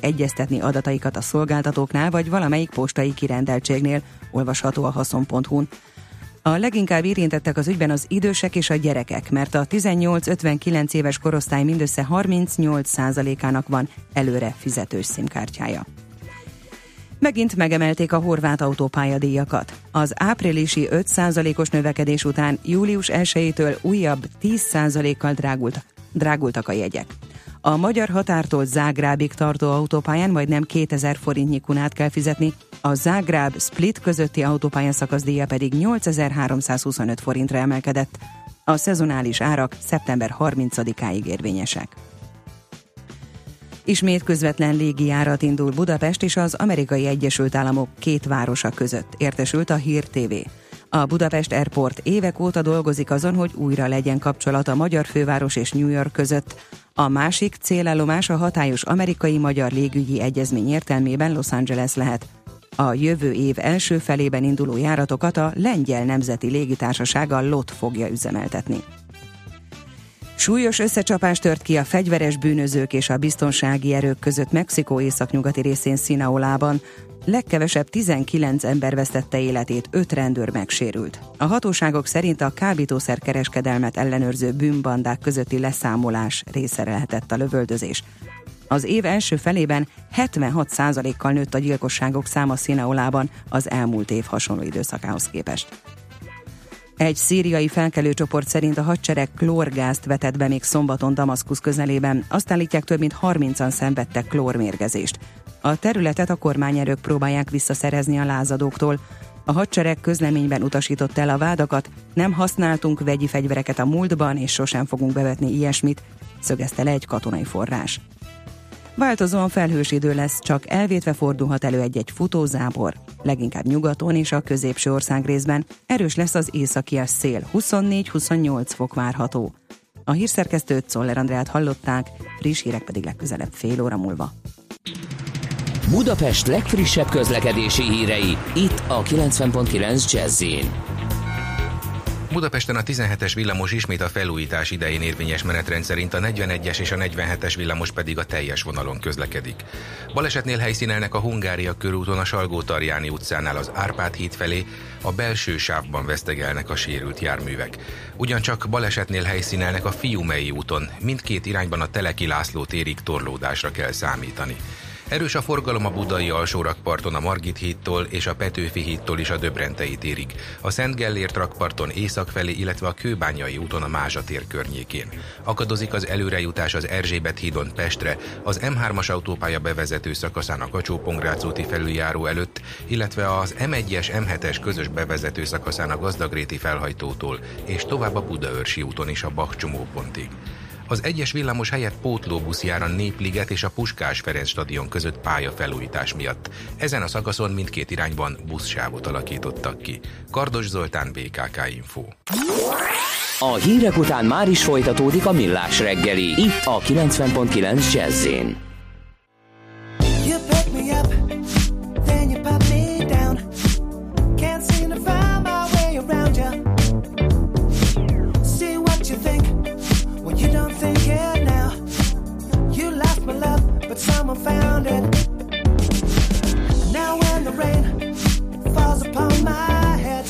egyeztetni adataikat a szolgáltatóknál vagy valamelyik postai kirendeltségnél, olvasható a haszon.hu-n. A leginkább érintettek az ügyben az idősek és a gyerekek, mert a 18-59 éves korosztály mindössze 38%-ának van előre fizetős szimkártyája. Megint megemelték a horvát autópályadíjakat. Az áprilisi 5%-os növekedés után július 1-től újabb 10%-kal drágult, drágultak a jegyek. A magyar határtól Zágrábig tartó autópályán majdnem 2000 forintnyi kunát kell fizetni, a Zágráb Split közötti autópálya szakaszdíja pedig 8325 forintra emelkedett. A szezonális árak szeptember 30-áig érvényesek. Ismét közvetlen légijárat indul Budapest és az Amerikai Egyesült Államok két városa között, értesült a Hír TV. A Budapest Airport évek óta dolgozik azon, hogy újra legyen kapcsolat a magyar főváros és New York között. A másik célállomás a hatályos amerikai-magyar légügyi egyezmény értelmében Los Angeles lehet. A jövő év első felében induló járatokat a Lengyel Nemzeti Légitársaság a LOT fogja üzemeltetni. Súlyos összecsapás tört ki a fegyveres bűnözők és a biztonsági erők között Mexikó északnyugati részén Szinaolában. Legkevesebb 19 ember vesztette életét, 5 rendőr megsérült. A hatóságok szerint a kábítószer kereskedelmet ellenőrző bűnbandák közötti leszámolás része lehetett a lövöldözés. Az év első felében 76%-kal nőtt a gyilkosságok száma Szinaolában az elmúlt év hasonló időszakához képest. Egy szíriai felkelőcsoport szerint a hadsereg klórgázt vetett be még szombaton Damaszkusz közelében. Azt állítják, több mint 30-an szenvedtek klórmérgezést. A területet a kormányerők próbálják visszaszerezni a lázadóktól. A hadsereg közleményben utasított el a vádakat, nem használtunk vegyi fegyvereket a múltban, és sosem fogunk bevetni ilyesmit, szögezte le egy katonai forrás. Változóan felhős idő lesz, csak elvétve fordulhat elő egy-egy futózábor, leginkább nyugaton és a középső ország részben. Erős lesz az északi szél, 24-28 fok várható. A hírszerkesztőt Szoller Andrát hallották, friss hírek pedig legközelebb fél óra múlva. Budapest legfrissebb közlekedési hírei, itt a 90.9 jazz Budapesten a 17-es villamos ismét a felújítás idején érvényes menetrend szerint a 41-es és a 47-es villamos pedig a teljes vonalon közlekedik. Balesetnél helyszínelnek a Hungária körúton a Salgó-Tarjáni utcánál az Árpád híd felé, a belső sávban vesztegelnek a sérült járművek. Ugyancsak balesetnél helyszínelnek a Fiumei úton, mindkét irányban a Teleki László térig torlódásra kell számítani. Erős a forgalom a budai alsórakparton a Margit hídtól és a Petőfi hídtól is a Döbrentei térig, a Szent Gellért rakparton észak felé, illetve a Kőbányai úton a Mázsa tér környékén. Akadozik az előrejutás az Erzsébet hídon Pestre, az M3-as autópálya bevezető szakaszán a kacsó úti felüljáró előtt, illetve az M1-es M7-es közös bevezető szakaszán a Gazdagréti felhajtótól, és tovább a Budaörsi úton is a Bach csomópontig. Az egyes villamos helyett pótlóbusz jár a Népliget és a Puskás Ferenc stadion között pályafelújítás miatt. Ezen a szakaszon mindkét irányban buszsávot alakítottak ki. Kardos Zoltán, BKK Info. A hírek után már is folytatódik a millás reggeli, itt a 90.9 jazz believe but someone found it. Now when the rain falls upon my head,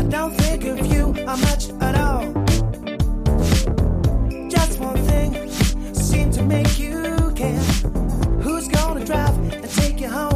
I don't think of you how much at all. Just one thing seemed to make you care. Who's gonna drive and take you home?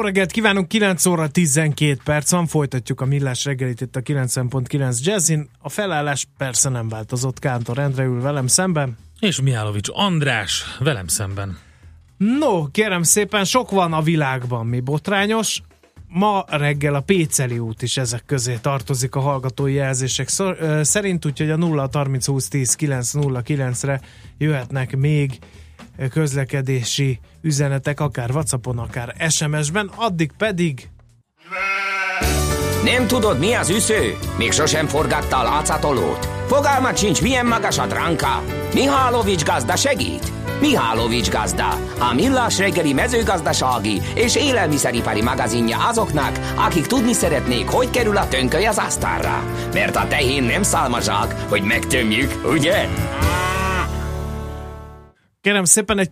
Jó reggelt kívánunk, 9 óra 12 perc van, folytatjuk a millás reggelit itt a 90.9 Jazzin. A felállás persze nem változott, Kántor Endre ül velem szemben. És Mihálovics András velem szemben. No, kérem szépen, sok van a világban, mi botrányos. Ma reggel a Péceli út is ezek közé tartozik a hallgatói jelzések szerint, úgyhogy a 0 30 20 10 909 re jöhetnek még közlekedési üzenetek, akár Whatsappon, akár SMS-ben, addig pedig Nem tudod, mi az üsző? Még sosem forgatta a látszatolót? Fogalmat sincs, milyen magas a dránka? Mihálovics gazda segít? Mihálovics gazda, a millás reggeli mezőgazdasági és élelmiszeripari magazinja azoknak, akik tudni szeretnék, hogy kerül a tönköly az asztalra. Mert a tehén nem szálmazsák, hogy megtömjük, ugye? Kérem szépen, egy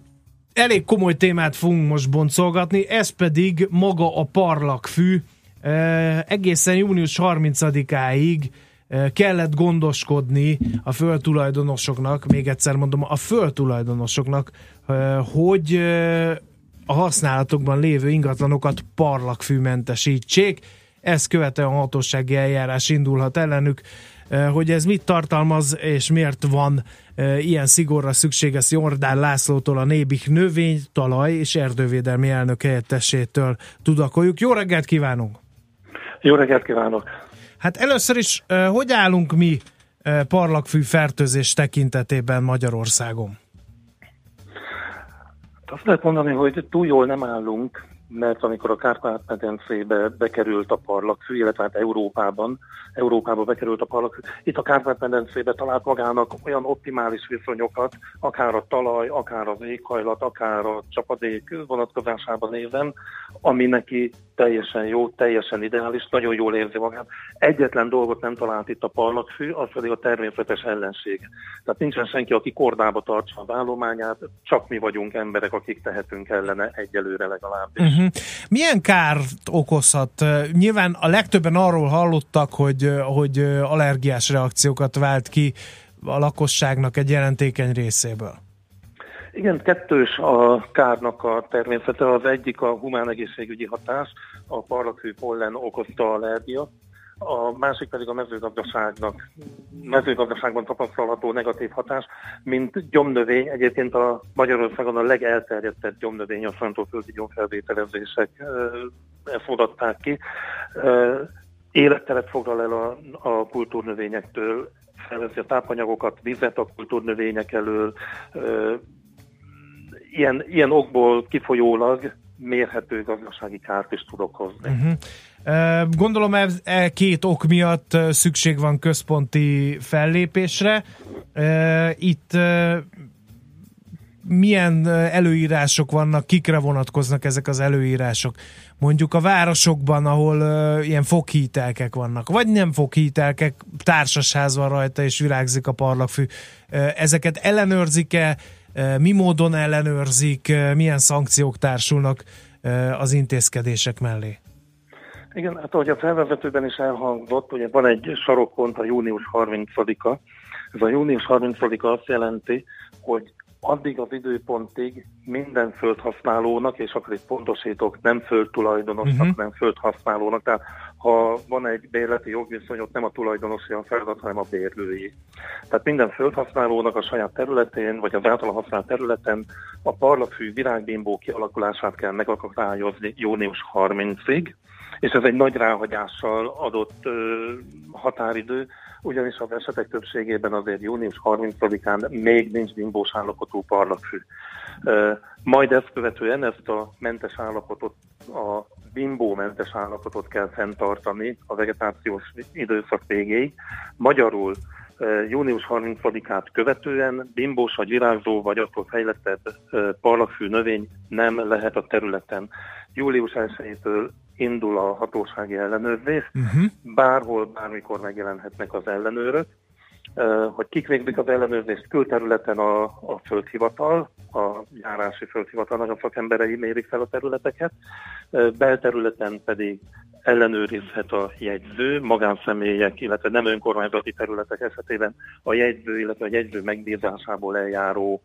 elég komoly témát fogunk most boncolgatni, ez pedig maga a parlagfű. Egészen június 30-áig e, kellett gondoskodni a földtulajdonosoknak, még egyszer mondom, a földtulajdonosoknak, hogy a használatokban lévő ingatlanokat parlagfűmentesítsék. Ezt követően hatósági eljárás indulhat ellenük. Hogy ez mit tartalmaz, és miért van ilyen szigorra szükség, ezt Jordán Lászlótól, a Nébik növény, talaj és erdővédelmi elnök helyettesétől tudakoljuk. Jó reggelt kívánunk! Jó reggelt kívánok! Hát először is, hogy állunk mi parlagfű fertőzés tekintetében Magyarországon? Azt lehet mondani, hogy túl jól nem állunk, mert amikor a Kárpát-medencébe bekerült a parlagfű, illetve hát Európában, Európába bekerült a parlagfű, itt a Kárpát-medencébe talált magának olyan optimális viszonyokat, akár a talaj, akár az éghajlat, akár a csapadék vonatkozásában nézem, ami neki teljesen jó, teljesen ideális, nagyon jól érzi magát. Egyetlen dolgot nem talált itt a parlagfű, az pedig a természetes ellenség. Tehát nincsen senki, aki kordába tartsa az állományát, csak mi vagyunk emberek, akik tehetünk ellene egyelőre legalábbis. Uh-huh. Milyen kárt okozhat? Nyilván a legtöbben arról hallottak, hogy, hogy allergiás reakciókat vált ki a lakosságnak egy jelentékeny részéből. Igen, kettős a kárnak a természete. Az egyik a humán egészségügyi hatás, a parlagfű pollen okozta allergia, a másik pedig a mezőgazdaságnak, mezőgazdaságban tapasztalható negatív hatás, mint gyomnövény, egyébként a Magyarországon a legelterjedtebb gyomnövény a szantóföldi gyomfelvételezések ezt adatták ki. Életteret foglal el a, a kultúrnövényektől, felveszi a tápanyagokat, vizet a kultúrnövények elől, ilyen, ilyen okból kifolyólag mérhető gazdasági kárt is tudok hozni. Uh-huh. Gondolom ez e két ok miatt szükség van központi fellépésre. Itt milyen előírások vannak, kikre vonatkoznak ezek az előírások? Mondjuk a városokban, ahol ilyen foghítelkek vannak, vagy nem foghítelkek, társasház van rajta, és virágzik a parlagfű. Ezeket ellenőrzik-e, mi módon ellenőrzik, milyen szankciók társulnak az intézkedések mellé? Igen, hát ahogy a felvezetőben is elhangzott, ugye van egy sarokkont a június 30-a. Ez a június 30-a azt jelenti, hogy addig az időpontig minden földhasználónak, és akkor itt pontosítok, nem földtulajdonosnak, uh-huh. nem földhasználónak, tehát ha van egy bérleti jogviszony, ott nem a tulajdonosi a feladat, hanem a bérlői. Tehát minden földhasználónak a saját területén, vagy az általa használt területen a parlafű virágbimbó kialakulását kell megakadályozni június 30-ig, és ez egy nagy ráhagyással adott ö, határidő, ugyanis az esetek többségében azért június 30-án még nincs bimbós állapotú parlagfű. Majd ezt követően ezt a mentes állapotot, a bimbómentes állapotot kell fenntartani a vegetációs időszak végéig. Magyarul június 30-át követően bimbós vagy virágzó vagy attól fejlettebb parlagfű növény nem lehet a területen. Július 1-től indul a hatósági ellenőrzés, uh-huh. bárhol, bármikor megjelenhetnek az ellenőrök, hogy kik végzik az ellenőrzést külterületen a, a földhivatal, a járási földhivatalnak a szakemberei mérik fel a területeket, belterületen pedig ellenőrizhet a jegyző, magánszemélyek, illetve nem önkormányzati területek esetében a jegyző, illetve a jegyző megbízásából eljáró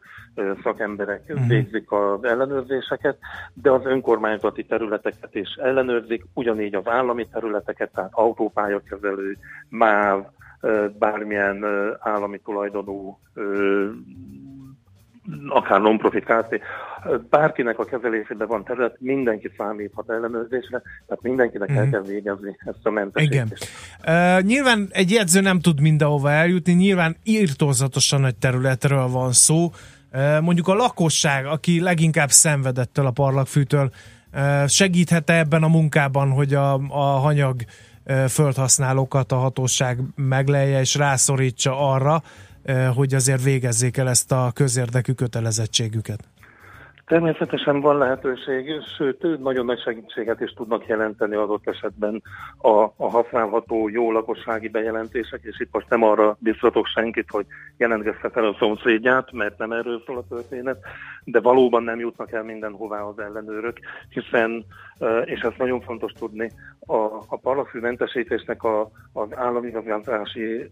szakemberek uh-huh. végzik az ellenőrzéseket, de az önkormányzati területeket is ellenőrzik, ugyanígy az állami területeket, tehát autópályakezelő, MÁV, bármilyen állami tulajdonú akár non-profit Kft. Bárkinek a kezelésében van terület, mindenki számíthat ellenőrzésre, tehát mindenkinek mm. el mhm. kell végezni ezt a mentesítést. Igen. Uh, nyilván egy jegyző nem tud mindenhova eljutni, nyilván írtózatosan nagy területről van szó. Uh, mondjuk a lakosság, aki leginkább szenvedettől a parlagfűtől, uh, segíthet ebben a munkában, hogy a, a hanyag földhasználókat a hatóság meglelje és rászorítsa arra, hogy azért végezzék el ezt a közérdekű kötelezettségüket? Természetesen van lehetőség, sőt, nagyon nagy segítséget is tudnak jelenteni adott esetben a, a használható jó lakossági bejelentések, és itt most nem arra biztatok senkit, hogy jelentkezze fel a szomszédját, mert nem erről szól a történet, de valóban nem jutnak el mindenhová az ellenőrök, hiszen, és ez nagyon fontos tudni, a, a parlagfűmentesítésnek a, az állami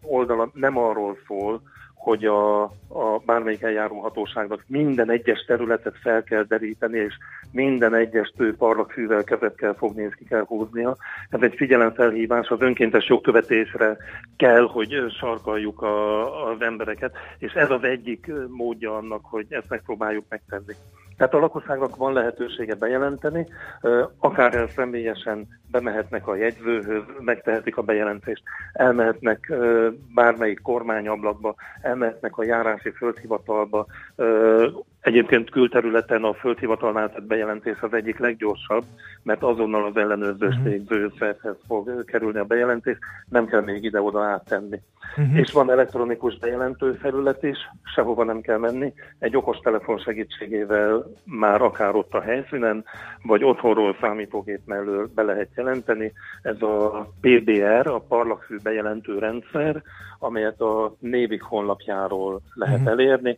oldala nem arról szól, hogy a, a bármelyik eljáró hatóságnak minden egyes területet fel kell deríteni, és minden egyes tő parlagfűvel kezet kell fogni, és ki kell húznia. Ez egy figyelemfelhívás, az önkéntes jogkövetésre kell, hogy sarkaljuk a, az embereket, és ez az egyik módja annak, hogy ezt megpróbáljuk megtenni. Tehát a lakosságnak van lehetősége bejelenteni, akár személyesen bemehetnek a jegyzőhöz, megtehetik a bejelentést, elmehetnek bármelyik kormányablakba, elmehetnek a járási földhivatalba, Egyébként külterületen a földhivatalnál tett bejelentés az egyik leggyorsabb, mert azonnal az ellenőrzős uh-huh. szervhez fog kerülni a bejelentés, nem kell még ide-oda áttenni. Uh-huh. És van elektronikus bejelentő felület is, sehova nem kell menni, egy okos telefon segítségével már akár ott a helyszínen, vagy otthonról számítógép mellől be lehet jelenteni. Ez a PBR, a parlagfű bejelentő rendszer, amelyet a Névik honlapjáról lehet uh-huh. elérni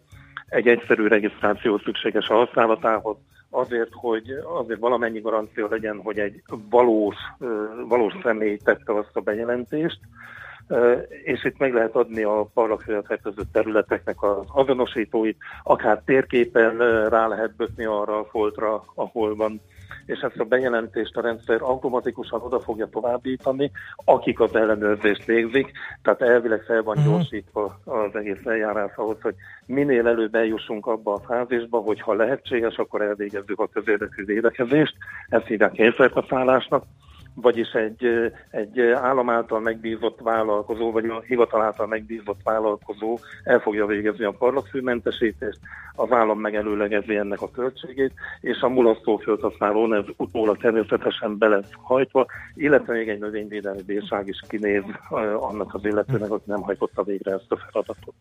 egy egyszerű regisztráció szükséges a használatához, azért, hogy azért valamennyi garancia legyen, hogy egy valós, valós személy tette azt a bejelentést, és itt meg lehet adni a parlagfőre fertőző területeknek az azonosítóit, akár térképen rá lehet bötni arra a foltra, ahol van és ezt a bejelentést a rendszer automatikusan oda fogja továbbítani, akik az ellenőrzést végzik, tehát elvileg fel van uh-huh. gyorsítva az egész eljárás ahhoz, hogy minél előbb eljussunk abba a fázisba, hogy ha lehetséges, akkor elvégezzük a közérdekű védekezést, ezt hívják kényszerkaszállásnak, vagyis egy, egy állam által megbízott vállalkozó, vagy a hivatal által megbízott vállalkozó el fogja végezni a parlagfűmentesítést, az állam megelőlegezi ennek a költségét, és a mulasztó földhasználón ez utólag természetesen be lesz hajtva, illetve még egy növényvédelmi bírság is kinéz annak az illetőnek, aki nem hajtotta végre ezt a feladatot.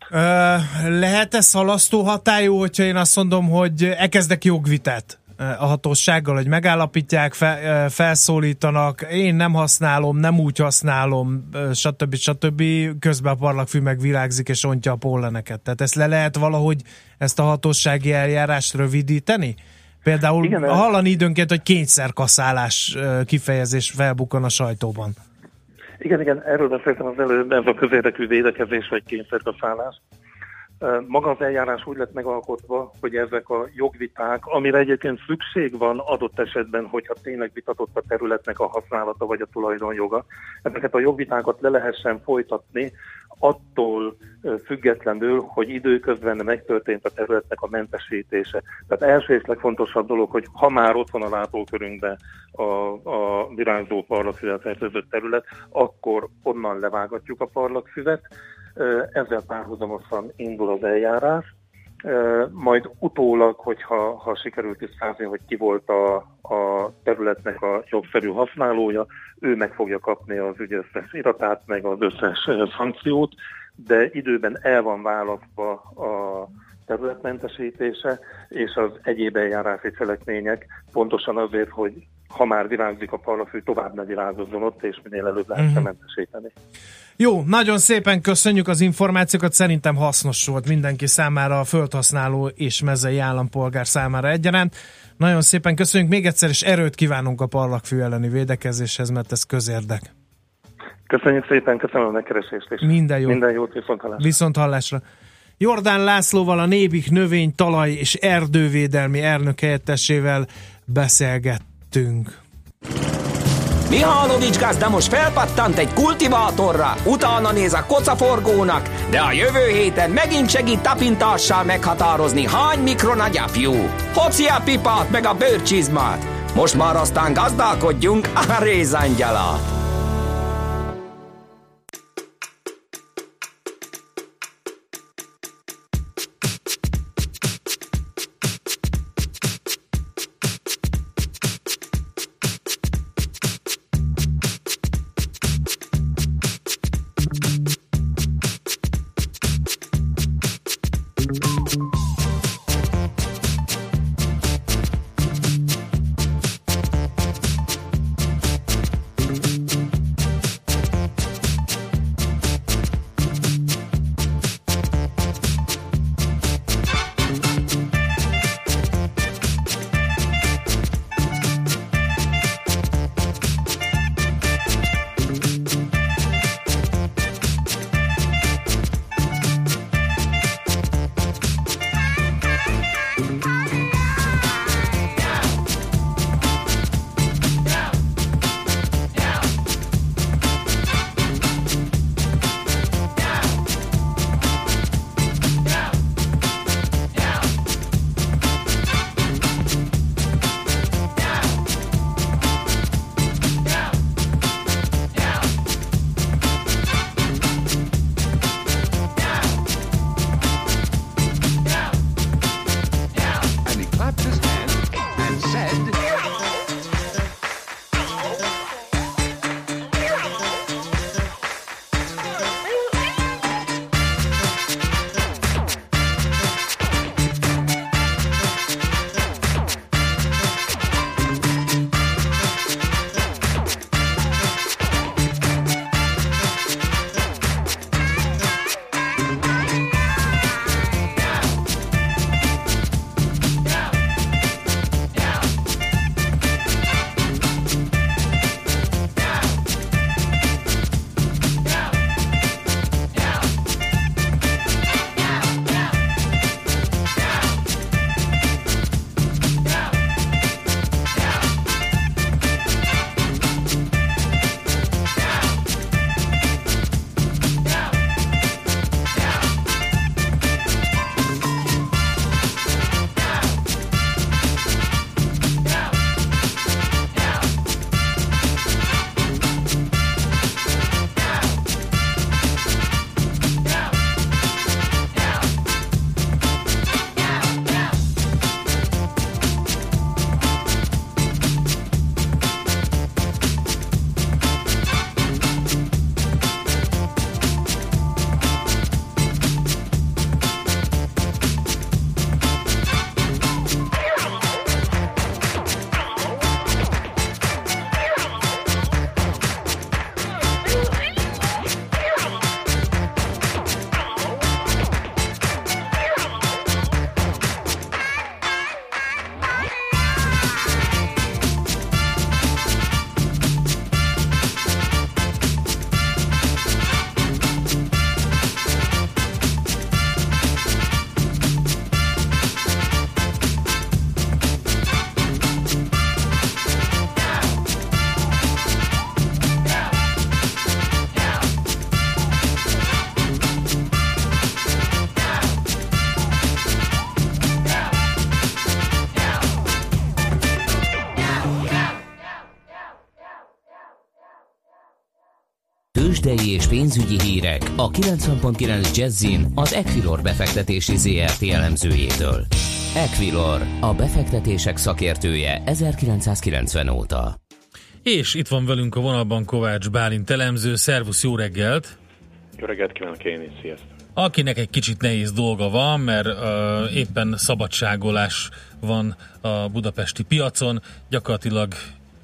Lehet-e szalasztó hatályú, hogyha én azt mondom, hogy elkezdek jogvitát? A hatósággal, hogy megállapítják, fe, felszólítanak, én nem használom, nem úgy használom, stb. stb. Közben a parlagfű megvilágzik és ontja a polleneket. Tehát ezt le lehet valahogy, ezt a hatósági eljárást rövidíteni? Például Igen, hallani időnként, hogy kényszerkaszálás kifejezés felbukkan a sajtóban. Igen, igen, erről beszéltem az előbb, ez a közérdekű védekezés vagy kényszerkaszálás. Maga az eljárás úgy lett megalkotva, hogy ezek a jogviták, amire egyébként szükség van adott esetben, hogyha tényleg vitatott a területnek a használata vagy a tulajdonjoga, ezeket a jogvitákat le lehessen folytatni, attól függetlenül, hogy időközben megtörtént a területnek a mentesítése. Tehát első és legfontosabb dolog, hogy ha már ott van a látókörünkben a, a virágzó parlagfüvet fertőzött terület, akkor onnan levágatjuk a parlagfüvet, ezzel párhuzamosan indul az eljárás, majd utólag, hogyha ha sikerült tisztázni, hogy ki volt a, a területnek a jogszerű használója, ő meg fogja kapni az ügy iratát, meg az összes szankciót, de időben el van választva a területmentesítése és az egyéb eljárási cselekmények, pontosan azért, hogy ha már virágzik a parlafű, tovább ne virágozzon ott, és minél előbb lehessen uh-huh. mentesíteni. Jó, nagyon szépen köszönjük az információkat, szerintem hasznos volt mindenki számára, a földhasználó és mezei állampolgár számára egyaránt. Nagyon szépen köszönjük még egyszer, és erőt kívánunk a parlagfű elleni védekezéshez, mert ez közérdek. Köszönjük szépen, köszönöm a megkeresést, és minden, jó. minden jót, viszont hallásra. Viszont hallásra. Jordán Lászlóval, a Nébik növény, talaj és erdővédelmi elnök helyettesével beszélgettünk. Mihálovics gazda most felpattant egy kultivátorra, utána néz a kocaforgónak, de a jövő héten megint segít tapintással meghatározni, hány mikron a gyapjú. Hoci a pipát meg a bőrcsizmát. Most már aztán gazdálkodjunk a rézangyalát. Pénzügyi hírek a 90.9 Jazzin az Equilor befektetési ZRT elemzőjétől. Equilor, a befektetések szakértője 1990 óta. És itt van velünk a vonalban Kovács Bálint elemző. Szervusz, jó reggelt! Jó reggelt kívánok én is, sziasztok! Akinek egy kicsit nehéz dolga van, mert uh, éppen szabadságolás van a budapesti piacon, gyakorlatilag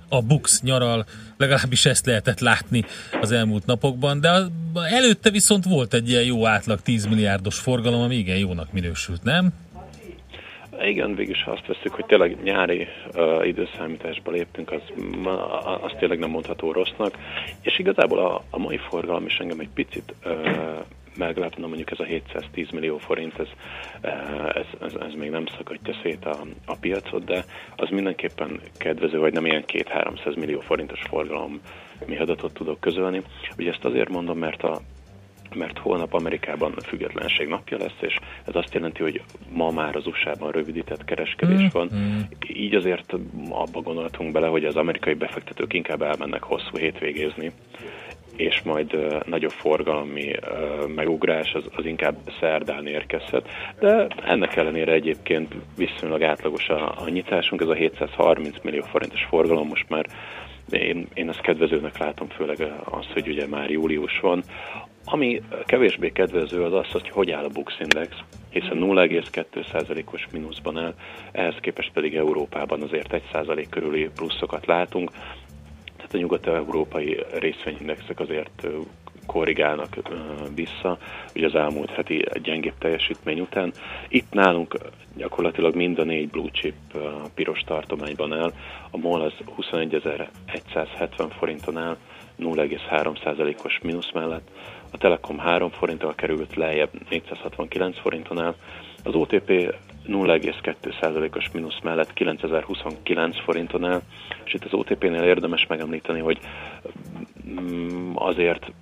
a Bux nyaral, legalábbis ezt lehetett látni az elmúlt napokban, de előtte viszont volt egy ilyen jó átlag 10 milliárdos forgalom, ami igen jónak minősült, nem? Igen, végülis ha azt veszük, hogy tényleg nyári uh, időszámításba léptünk, az, az tényleg nem mondható rossznak, és igazából a, a mai forgalom is engem egy picit uh, meglepne, mondjuk ez a 710 millió forint, ez, ez, ez, ez még nem szakadja szét a, a piacot, de az mindenképpen kedvező, hogy nem ilyen 2-300 millió forintos forgalom mi adatot tudok közölni. Ugye ezt azért mondom, mert a mert holnap Amerikában függetlenség napja lesz, és ez azt jelenti, hogy ma már az USA-ban rövidített kereskedés mm. van. Mm. Így azért abba gondoltunk bele, hogy az amerikai befektetők inkább elmennek hosszú hétvégézni, és majd nagyobb forgalmi megugrás az, az inkább szerdán érkezhet. De ennek ellenére egyébként viszonylag átlagos a, a nyitásunk, ez a 730 millió forintos forgalom most már én, én ezt kedvezőnek látom, főleg az, hogy ugye már július van. Ami kevésbé kedvező az az, hogy hogy áll a Bux Index, hiszen 0,2%-os mínuszban áll, ehhez képest pedig Európában azért 1% körüli pluszokat látunk, tehát a nyugat-európai részvényindexek azért korrigálnak vissza, ugye az elmúlt heti gyengébb teljesítmény után. Itt nálunk gyakorlatilag mind a négy blue chip piros tartományban áll, a MOL az 21.170 forinton áll, 0,3%-os mínusz mellett, a Telekom 3 forinttal került lejjebb 469 forinton áll, az OTP 0,2%-os mínusz mellett 9029 forinton áll, és itt az OTP-nél érdemes megemlíteni, hogy mm, azért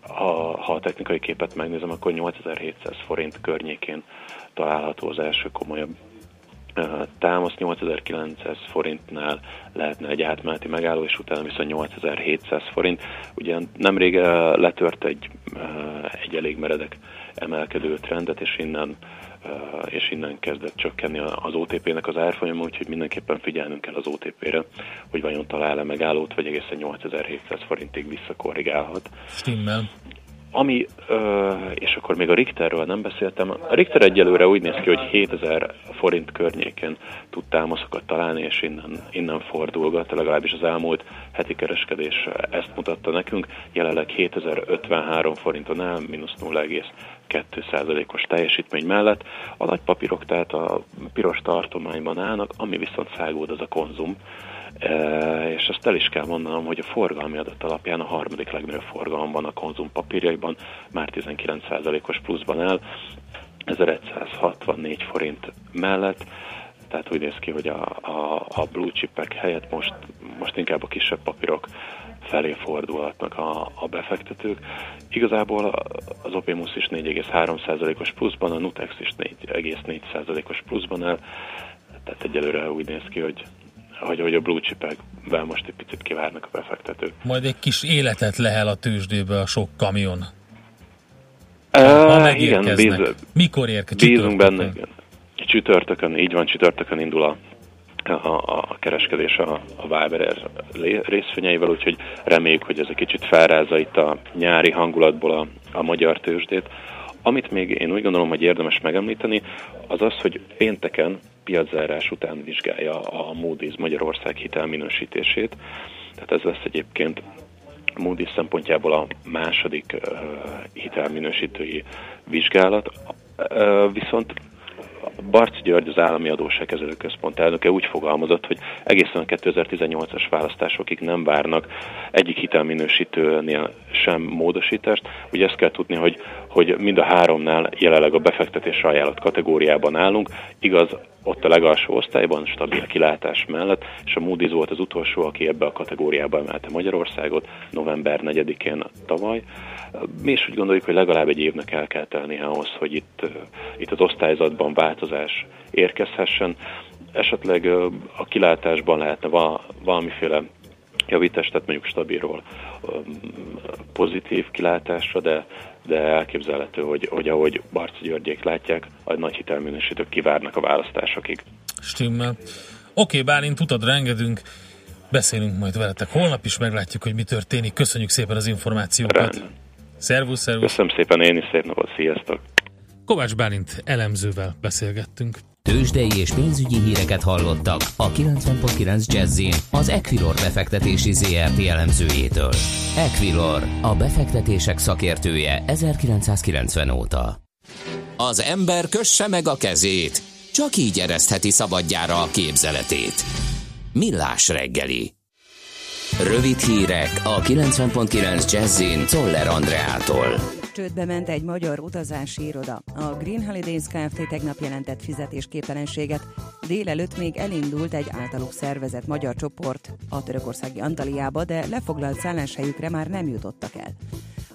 ha, ha a technikai képet megnézem, akkor 8700 forint környékén található az első komolyabb támasz 8900 forintnál lehetne egy átmeneti megálló, és utána viszont 8700 forint. Ugye nemrég letört egy, egy elég meredek emelkedő trendet, és innen és innen kezdett csökkenni az OTP-nek az árfolyama, úgyhogy mindenképpen figyelnünk kell az OTP-re, hogy vajon talál-e megállót, vagy egészen 8700 forintig visszakorrigálhat. Stimmel. Ami, és akkor még a Richterről nem beszéltem, a Richter egyelőre úgy néz ki, hogy 7000 forint környéken tud támaszokat találni, és innen, innen fordulgat, legalábbis az elmúlt heti kereskedés ezt mutatta nekünk, jelenleg 7053 forinton áll, mínusz 0,2%-os teljesítmény mellett. A nagy papírok tehát a piros tartományban állnak, ami viszont szágód az a konzum, és azt el is kell mondanom, hogy a forgalmi adat alapján a harmadik legnagyobb forgalomban a konzum papírjaiban már 19%-os pluszban áll, 1164 forint mellett, tehát úgy néz ki, hogy a, a, a blue chipek helyett most, most inkább a kisebb papírok felé fordulhatnak a, a befektetők. Igazából az Opimus is 4,3%-os pluszban, a Nutex is 4,4%-os pluszban áll, tehát egyelőre úgy néz ki, hogy hogy, hogy a blue chipekben most egy picit kivárnak a befektetők. Majd egy kis életet lehel a tőzsdébe a sok kamion. Uh, igen, bíz, Mikor érkezik? Bízunk benne, igen. Csütörtökön, így van, csütörtökön indul a, a, a kereskedés a, a Viber részfényeivel, úgyhogy reméljük, hogy ez egy kicsit felrázza itt a nyári hangulatból a, a magyar tőzsdét. Amit még én úgy gondolom, hogy érdemes megemlíteni, az az, hogy pénteken piaczárás után vizsgálja a Moody's Magyarország hitelminősítését. Tehát ez lesz egyébként Moody's szempontjából a második hitelminősítői vizsgálat. Viszont Barc György, az Állami Adósságkezelő Központ elnöke úgy fogalmazott, hogy egészen a 2018-as választásokig nem várnak egyik hitelminősítőnél sem módosítást. Ugye ezt kell tudni, hogy, hogy mind a háromnál jelenleg a befektetésre ajánlott kategóriában állunk. Igaz, ott a legalsó osztályban, stabil kilátás mellett, és a Moody's volt az utolsó, aki ebbe a kategóriába emelte Magyarországot november 4-én tavaly. Mi is úgy gondoljuk, hogy legalább egy évnek el kell telni ahhoz, hogy itt, itt az osztályzatban változás érkezhessen. Esetleg a kilátásban lehetne valamiféle javítás, tehát mondjuk stabilról pozitív kilátásra, de, de elképzelhető, hogy, hogy ahogy Barci Györgyék látják, a nagy hitelminősítők kivárnak a választásokig. Stimmel. Oké, Bálint, utadra engedünk, beszélünk majd veletek holnap is, meglátjuk, hogy mi történik. Köszönjük szépen az információkat. Rendben. Szervusz, szervusz. Köszönöm szépen, én is szép napot, sziasztok. Kovács Bálint elemzővel beszélgettünk. Tőzsdei és pénzügyi híreket hallottak a 90.9 jazz az Equilor befektetési ZRT elemzőjétől. Equilor, a befektetések szakértője 1990 óta. Az ember kösse meg a kezét, csak így eresztheti szabadjára a képzeletét. Millás reggeli. Rövid hírek a 90.9 Jazzin Toller Andreától csődbe ment egy magyar utazási iroda. A Green Holidays Kft. tegnap jelentett fizetésképtelenséget. Délelőtt még elindult egy általuk szervezett magyar csoport a törökországi Antaliába, de lefoglalt szálláshelyükre már nem jutottak el.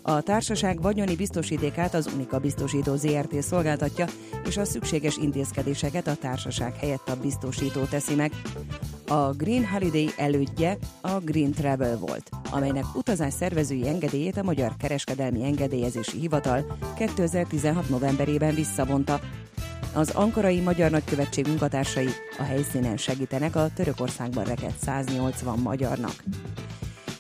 A társaság vagyoni biztosítékát az Unika biztosító ZRT szolgáltatja, és a szükséges intézkedéseket a társaság helyett a biztosító teszi meg. A Green Holiday elődje a Green Travel volt, amelynek utazás szervezői engedélyét a Magyar Kereskedelmi Engedélyezési Hivatal 2016. novemberében visszavonta. Az ankarai magyar nagykövetség munkatársai a helyszínen segítenek a Törökországban rekedt 180 magyarnak.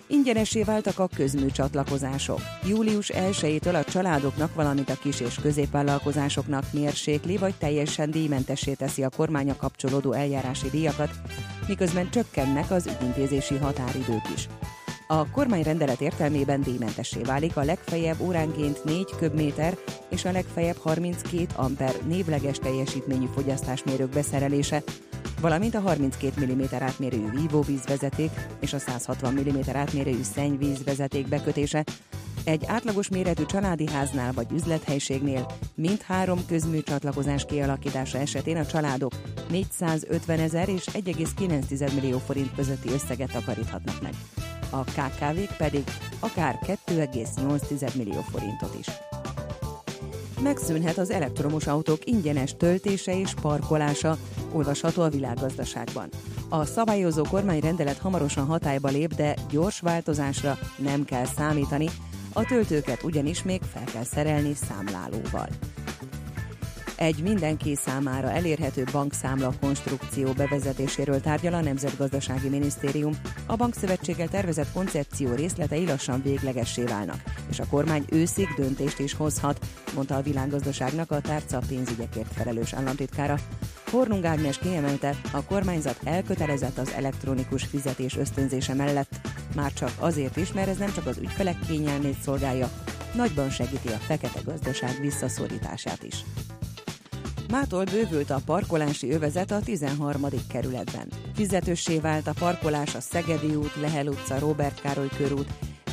Ingyenesé váltak a közműcsatlakozások. Július 1-től a családoknak, valamint a kis- és középvállalkozásoknak mérsékli vagy teljesen díjmentessé teszi a kormánya kapcsolódó eljárási díjakat, miközben csökkennek az ügyintézési határidők is. A kormányrendelet értelmében díjmentessé válik a legfeljebb óránként 4 köbméter és a legfeljebb 32 amper névleges teljesítményű fogyasztásmérők beszerelése, valamint a 32 mm átmérőjű vívóvízvezeték és a 160 mm átmérőjű szennyvízvezeték bekötése, egy átlagos méretű családi háznál vagy üzlethelyiségnél mindhárom közmű csatlakozás kialakítása esetén a családok 450 ezer és 1,9 millió forint közötti összeget takaríthatnak meg. A KKV-k pedig akár 2,8 millió forintot is megszűnhet az elektromos autók ingyenes töltése és parkolása, olvasható a világgazdaságban. A szabályozó kormányrendelet hamarosan hatályba lép, de gyors változásra nem kell számítani, a töltőket ugyanis még fel kell szerelni számlálóval. Egy mindenki számára elérhető bankszámla konstrukció bevezetéséről tárgyal a Nemzetgazdasági Minisztérium. A bankszövetséggel tervezett koncepció részletei lassan véglegessé válnak, és a kormány őszig döntést is hozhat, mondta a világgazdaságnak a tárca pénzügyekért felelős államtitkára. Hornung Ágnes kiemelte, a kormányzat elkötelezett az elektronikus fizetés ösztönzése mellett, már csak azért is, mert ez nem csak az ügyfelek kényelmét szolgálja, nagyban segíti a fekete gazdaság visszaszorítását is. Mától bővült a parkolási övezet a 13. kerületben. Fizetőssé vált a parkolás a Szegedi út, Lehel utca, Robert Károly körút,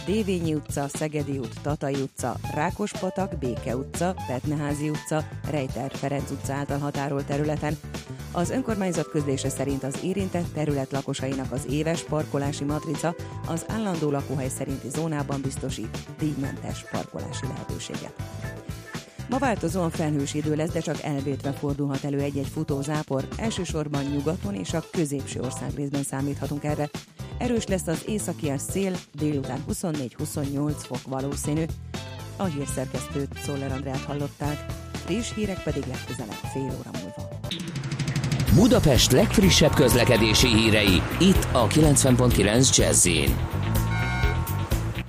Dévényi utca, Szegedi út, Tatai utca, Rákospatak, Béke utca, Petneházi utca, Rejter Ferenc utca által határolt területen. Az önkormányzat közlése szerint az érintett terület lakosainak az éves parkolási matrica az állandó lakóhely szerinti zónában biztosít díjmentes parkolási lehetőséget. Ma változóan felhős idő lesz, de csak elvétve fordulhat elő egy-egy futózápor. Elsősorban nyugaton és a középső országrészben számíthatunk erre. Erős lesz az északi szél, délután 24-28 fok valószínű. A hírszerkesztőt Szoller Andrát hallották, friss hírek pedig legközelebb fél óra múlva. Budapest legfrissebb közlekedési hírei, itt a 90.9 jazz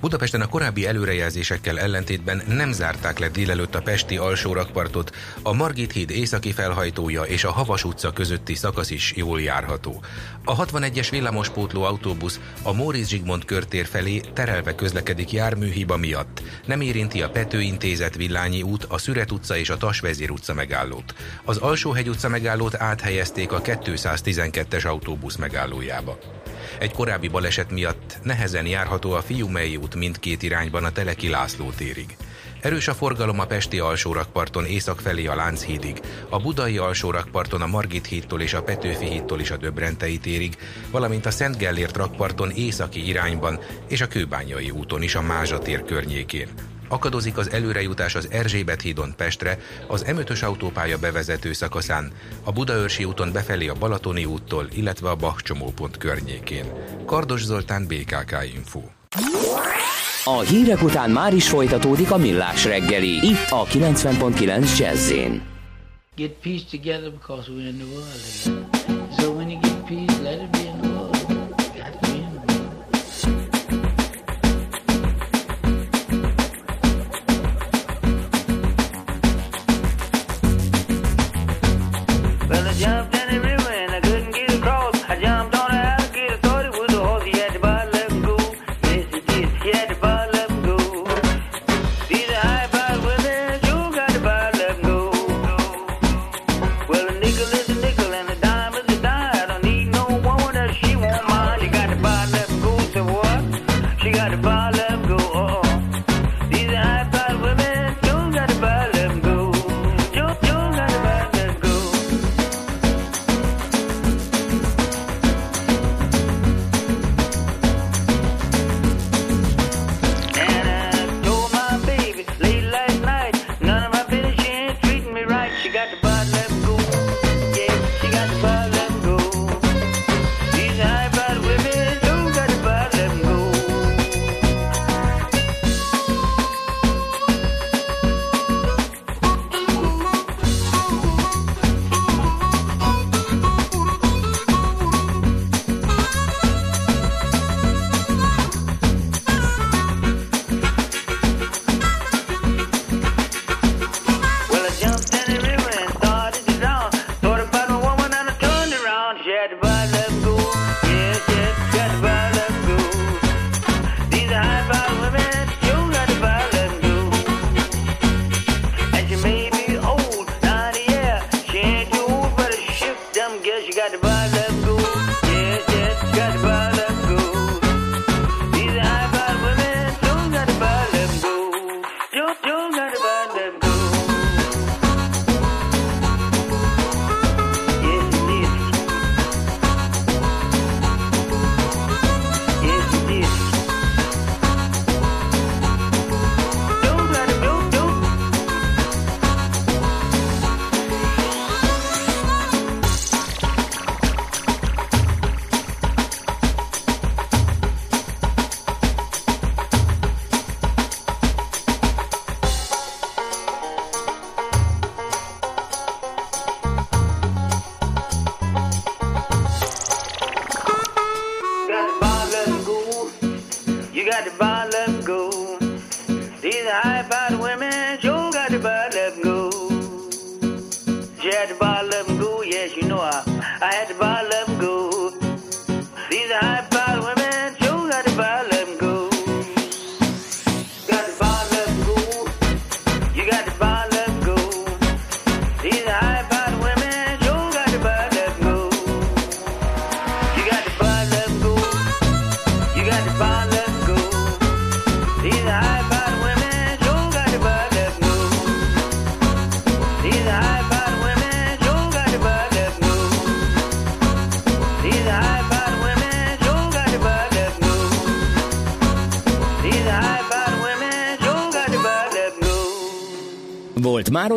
Budapesten a korábbi előrejelzésekkel ellentétben nem zárták le délelőtt a Pesti alsórakpartot, a Margit híd északi felhajtója és a Havas utca közötti szakasz is jól járható. A 61-es villamospótló autóbusz a Móricz Zsigmond körtér felé terelve közlekedik járműhiba miatt. Nem érinti a Pető Intézet Villányi út, a Szüret utca és a Tasvezér utca megállót. Az Alsóhegy utca megállót áthelyezték a 212-es autóbusz megállójába. Egy korábbi baleset miatt nehezen járható a Fiumei út mindkét irányban a Teleki László térig. Erős a forgalom a Pesti alsórakparton észak felé a Lánchídig, a Budai alsórakparton a Margit hídtól és a Petőfi hídtól is a Döbrentei térig, valamint a Szent Gellért rakparton északi irányban és a Kőbányai úton is a Mázsa tér környékén. Akadozik az előrejutás az Erzsébet hídon Pestre, az M5-ös autópálya bevezető szakaszán, a Budaörsi úton befelé a Balatoni úttól, illetve a Bach csomópont környékén. Kardos Zoltán, BKK Info. A hírek után már is folytatódik a millás reggeli, itt a 90.9 jazz Get peace together because we're in the world.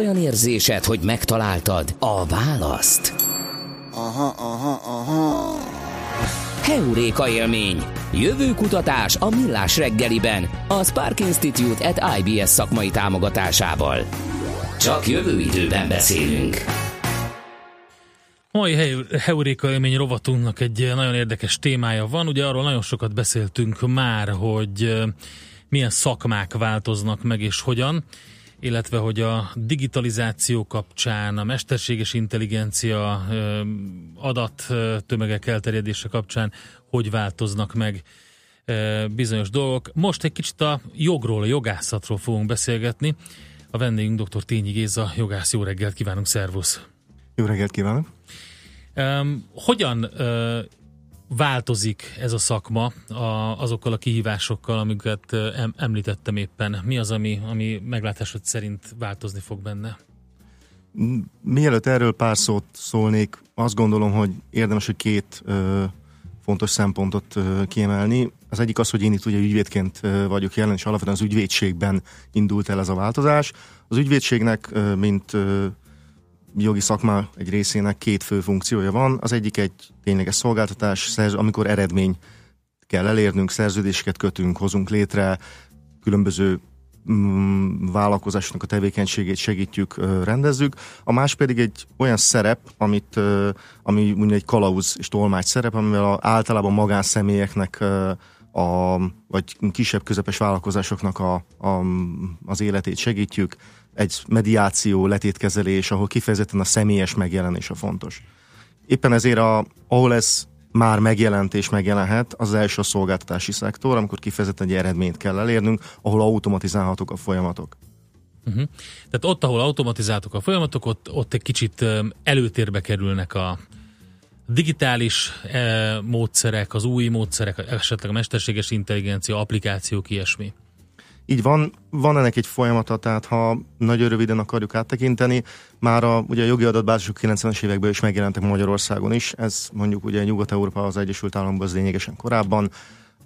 Olyan érzésed, hogy megtaláltad a választ? Aha, aha, aha. Heuréka élmény. Jövő kutatás a Millás reggeliben. A Spark Institute at IBS szakmai támogatásával. Csak jövő időben beszélünk. Mai Heu- Heuréka élmény rovatunknak egy nagyon érdekes témája van. Ugye arról nagyon sokat beszéltünk már, hogy milyen szakmák változnak meg és hogyan, illetve hogy a digitalizáció kapcsán, a mesterséges intelligencia adat tömegek elterjedése kapcsán hogy változnak meg bizonyos dolgok. Most egy kicsit a jogról, a jogászatról fogunk beszélgetni. A vendégünk dr. Tényi Géza, jogász, jó reggelt kívánunk, szervusz! Jó reggelt kívánok! Um, hogyan uh, változik ez a szakma a, azokkal a kihívásokkal, amiket em, említettem éppen? Mi az, ami, ami meglátásod szerint változni fog benne? Mielőtt erről pár szót szólnék, azt gondolom, hogy érdemes, hogy két ö, fontos szempontot ö, kiemelni. Az egyik az, hogy én itt ugye ügyvédként ö, vagyok jelen, és alapvetően az ügyvédségben indult el ez a változás. Az ügyvédségnek, ö, mint ö, jogi szakma egy részének két fő funkciója van. Az egyik egy tényleges szolgáltatás, amikor eredmény kell elérnünk, szerződéseket kötünk, hozunk létre, különböző mm, vállalkozásnak a tevékenységét segítjük, rendezzük. A más pedig egy olyan szerep, amit, ami úgy egy kalauz és tolmács szerep, amivel a, általában magánszemélyeknek a, vagy kisebb közepes vállalkozásoknak a, a, az életét segítjük. Egy mediáció, letétkezelés, ahol kifejezetten a személyes megjelenés a fontos. Éppen ezért, a, ahol ez már megjelent és megjelenhet, az, első a szolgáltatási szektor, amikor kifejezetten egy eredményt kell elérnünk, ahol automatizálhatók a folyamatok. Uh-huh. Tehát ott, ahol automatizáltok a folyamatok, ott, ott egy kicsit előtérbe kerülnek a digitális e, módszerek, az új módszerek, esetleg a mesterséges intelligencia, applikációk, ilyesmi. Így van, van ennek egy folyamata, tehát ha nagyon röviden akarjuk áttekinteni, már a, ugye a jogi adatbázisok 90-es években is megjelentek Magyarországon is, ez mondjuk ugye Nyugat-Európa, az Egyesült Államokban az lényegesen korábban,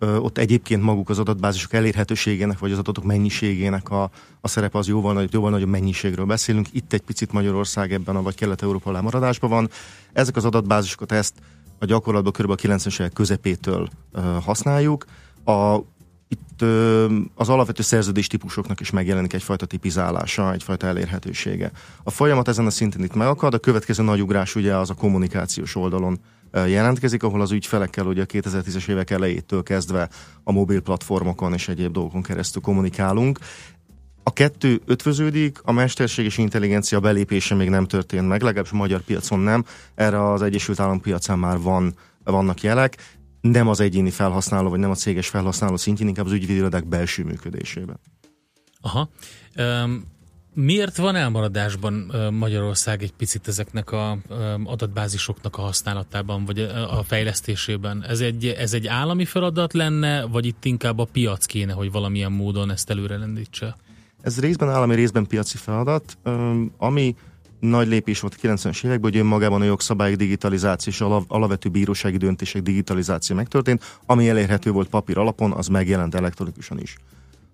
Ö, ott egyébként maguk az adatbázisok elérhetőségének, vagy az adatok mennyiségének a, a szerepe az jóval, nagy, jóval nagyobb mennyiségről beszélünk. Itt egy picit Magyarország ebben a vagy Kelet-Európa lemaradásban van. Ezek az adatbázisokat ezt a gyakorlatban kb. a 90-es évek közepétől ö, használjuk. A, itt az alapvető szerződés típusoknak is megjelenik egyfajta tipizálása, egyfajta elérhetősége. A folyamat ezen a szinten itt megakad, a következő nagy ugrás ugye az a kommunikációs oldalon jelentkezik, ahol az ügyfelekkel ugye a 2010-es évek elejétől kezdve a mobil platformokon és egyéb dolgokon keresztül kommunikálunk. A kettő ötvöződik, a mesterséges intelligencia belépése még nem történt meg, legalábbis a magyar piacon nem. Erre az Egyesült Állam piacán már van, vannak jelek, nem az egyéni felhasználó, vagy nem a céges felhasználó szintjén, inkább az ügyvédirodák belső működésében. Aha. Um, miért van elmaradásban Magyarország egy picit ezeknek a adatbázisoknak a használatában, vagy a, a fejlesztésében? Ez egy, ez egy állami feladat lenne, vagy itt inkább a piac kéne, hogy valamilyen módon ezt előre lendítse? Ez részben állami, részben piaci feladat, ami nagy lépés volt a 90-es években, hogy önmagában a jogszabályok digitalizáció és alapvető bírósági döntések digitalizáció megtörtént, ami elérhető volt papír alapon, az megjelent elektronikusan is.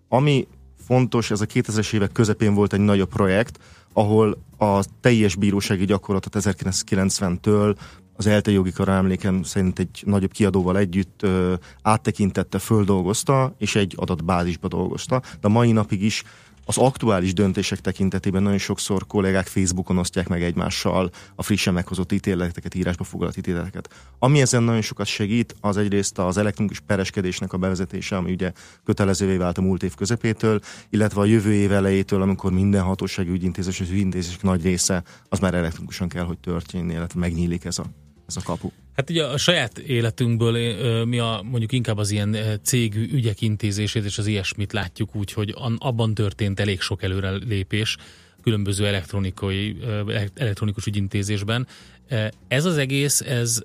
Ami fontos, ez a 2000-es évek közepén volt egy nagyobb projekt, ahol a teljes bírósági gyakorlatot 1990-től az ELTE jogi kara emlékem szerint egy nagyobb kiadóval együtt ö, áttekintette, földolgozta, és egy adatbázisba dolgozta. De mai napig is az aktuális döntések tekintetében nagyon sokszor kollégák Facebookon osztják meg egymással a frissen meghozott ítéleteket, írásba foglalt ítéleteket. Ami ezen nagyon sokat segít, az egyrészt az elektronikus pereskedésnek a bevezetése, ami ugye kötelezővé vált a múlt év közepétől, illetve a jövő év elejétől, amikor minden hatósági ügyintézés, az ügyintézések nagy része, az már elektronikusan kell, hogy történjen, illetve megnyílik ez a, ez a kapu. Hát ugye a saját életünkből mi a, mondjuk inkább az ilyen ö, cég ügyek intézését és az ilyesmit látjuk úgy, hogy an- abban történt elég sok előrelépés különböző elektronikai, elektronikus ügyintézésben. Ez az egész, ez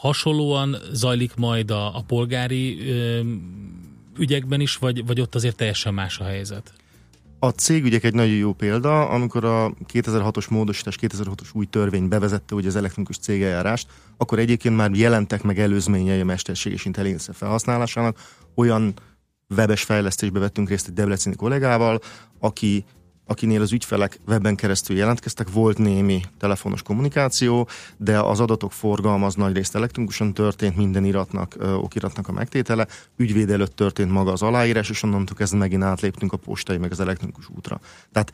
hasonlóan zajlik majd a, a polgári ügyekben is, vagy, vagy ott azért teljesen más a helyzet? A cégügyek egy nagyon jó példa, amikor a 2006-os módosítás, 2006-os új törvény bevezette ugye az elektronikus cégeljárást, akkor egyébként már jelentek meg előzményei a mesterséges intelligencia felhasználásának. Olyan webes fejlesztésbe vettünk részt egy debreceni kollégával, aki akinél az ügyfelek webben keresztül jelentkeztek, volt némi telefonos kommunikáció, de az adatok forgalma az nagy részt elektronikusan történt, minden iratnak, okiratnak a megtétele, ügyvéd előtt történt maga az aláírás, és onnantól kezdve megint átléptünk a postai meg az elektronikus útra. Tehát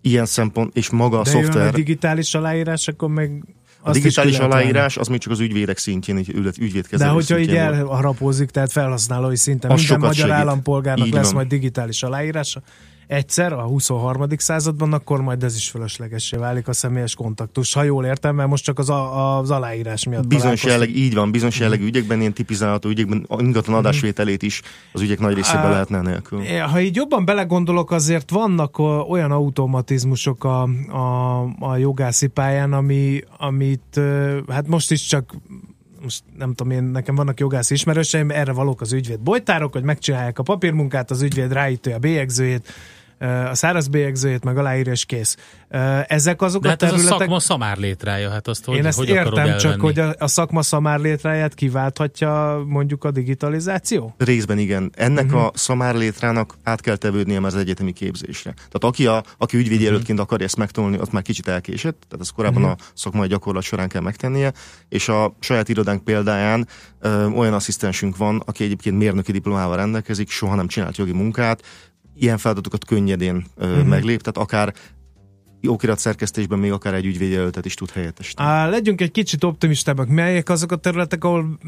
ilyen szempont, és maga a De szoftver... a digitális aláírás, akkor meg A digitális aláírás az még csak az ügyvédek szintjén, így ügyvéd- venni. De ügyvédkezelő hogyha így elharapózik, tehát felhasználói szinten, Az minden magyar segít. állampolgárnak Így lesz van. majd digitális aláírása, egyszer a 23. században, akkor majd ez is fölöslegessé válik a személyes kontaktus. Ha jól értem, mert most csak az, a, az aláírás miatt Bizonyos jelleg, így van, bizonyos jellegű ügyekben, ilyen tipizálható ügyekben, ingatlan adásvételét is az ügyek nagy részében lehetne nélkül. Ha így jobban belegondolok, azért vannak olyan automatizmusok a, a, a jogászi pályán, ami, amit hát most is csak most nem tudom én, nekem vannak jogász ismerőseim, erre valók az ügyvéd bolytárok, hogy megcsinálják a papírmunkát, az ügyvéd ráítja a bélyegzőjét, a száraz bélyegzőjét, meg aláírja, és kész. Ezek azok De a hát ez a területek... szakma szamár létrája, hát azt hogy, Én ezt hogy értem, csak elvenni? hogy a, a szakma szamár létráját kiválthatja mondjuk a digitalizáció? Részben igen. Ennek uh-huh. a szamár létrának át kell tevődnie már az egyetemi képzésre. Tehát aki, a, aki ügyvédjelöltként Mhm. akarja ezt megtanulni, az már kicsit elkésett, tehát ezt korábban uh-huh. a szakmai gyakorlat során kell megtennie, és a saját irodánk példáján ö, olyan asszisztensünk van, aki egyébként mérnöki diplomával rendelkezik, soha nem csinált jogi munkát, ilyen feladatokat könnyedén uh-huh. meglép, tehát akár okirat szerkesztésben még akár egy ügyvédjelöltet is tud helyettesíteni. Á, legyünk egy kicsit optimistábbak. Melyek azok a területek, ahol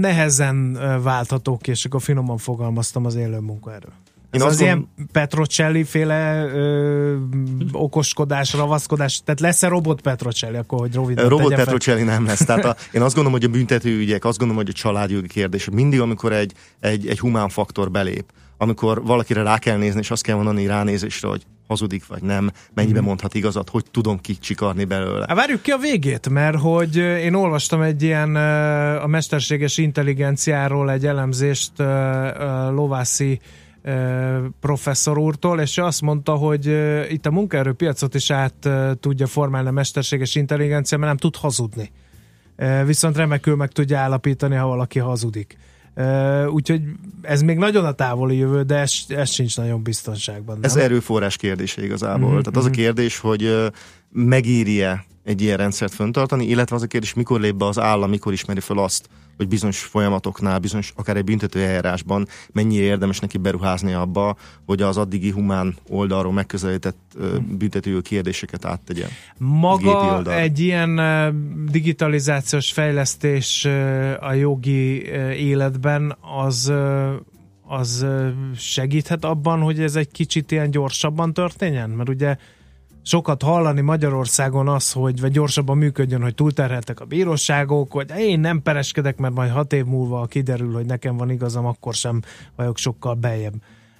nehezen válthatók, és akkor finoman fogalmaztam az élő munkaerő? Ez Én az azt ilyen Petrocelli féle ö, okoskodás, ravaszkodás, tehát lesz-e robot Petrocelli, akkor hogy röviden Robot fel? Petrocelli nem lesz. Tehát a, én azt gondolom, hogy a büntetőügyek, azt gondolom, hogy a családjogi kérdés, mindig, amikor egy, egy, egy humán faktor belép, amikor valakire rá kell nézni, és azt kell mondani ránézésre, hogy hazudik vagy nem, mennyibe Mhm. mondhat igazat, hogy tudom kicsikarni belőle. Hát várjuk ki a végét, mert hogy én olvastam egy ilyen a mesterséges intelligenciáról egy elemzést Lovászi professzor úrtól, és azt mondta, hogy itt a munkaerőpiacot is át tudja formálni a mesterséges intelligencia, mert nem tud hazudni. Viszont remekül meg tudja állapítani, ha valaki hazudik. Úgyhogy ez még nagyon a távoli jövő, de ez, ez sincs nagyon biztonságban. Ez nem? erőforrás kérdése igazából. Mhm, Tehát az a mhm. kérdés, hogy ö, megéri-e egy ilyen rendszert föntartani, illetve az a kérdés, mikor lép be az állam, mikor ismeri fel azt, hogy bizonyos folyamatoknál, bizonyos, akár egy büntető eljárásban mennyire érdemes neki beruházni abba, hogy az addigi humán oldalról megközelített ö, büntető kérdéseket áttegye. Gépi Maga egy ilyen digitalizációs fejlesztés a jogi életben az az segíthet abban, hogy ez egy kicsit ilyen gyorsabban történjen? Mert ugye sokat hallani Magyarországon az, hogy vagy gyorsabban működjön, hogy túlterheltek a bíróságok, hogy én nem pereskedek, mert majd hat év múlva kiderül, hogy nekem van igazam, akkor sem vagyok sokkal bejebb.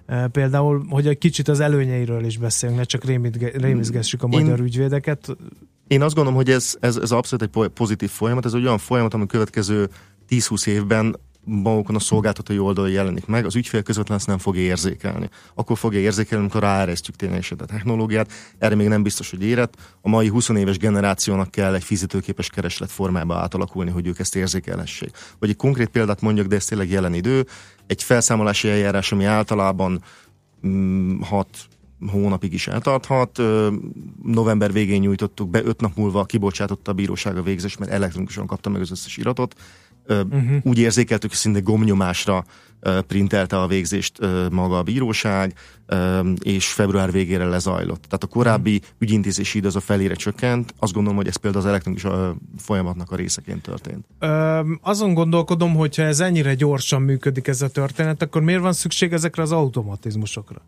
E, Például, hogy egy kicsit az előnyeiről is beszélünk, ne csak rémítge- rémizgessük a Én- magyar ügyvédeket. Én azt gondolom, hogy ez, ez, ez abszolút egy po- pozitív folyamat, ez egy olyan folyamat, ami következő 10-20 évben magukon a szolgáltatói oldalon jelenik meg, az ügyfél közvetlen ezt nem fogja érzékelni. Akkor fogja érzékelni, amikor ráeresztjük ténylegesen a technológiát. Erre még nem biztos, hogy érett. A mai 20 éves generációnak kell egy fizetőképes kereslet formába átalakulni, hogy ők ezt érzékelhessék. Vagy egy konkrét példát mondjak, de ez tényleg jelen idő. Egy felszámolási eljárás, ami általában 6 hónapig is eltarthat. November végén nyújtottuk be, öt nap múlva kibocsátotta a bíróság a végzést, mert elektronikusan kapta meg az összes iratot. Uh-huh. Úgy érzékeltük, hogy szinte gomnyomásra printelte a végzést maga a bíróság, és február végére lezajlott. Tehát a korábbi ügyintézési idő az a felére csökkent. Azt gondolom, hogy ez például az elektronikus folyamatnak a részeként történt. Ö, azon gondolkodom, hogyha ez ennyire gyorsan működik ez a történet, akkor miért van szükség ezekre az automatizmusokra?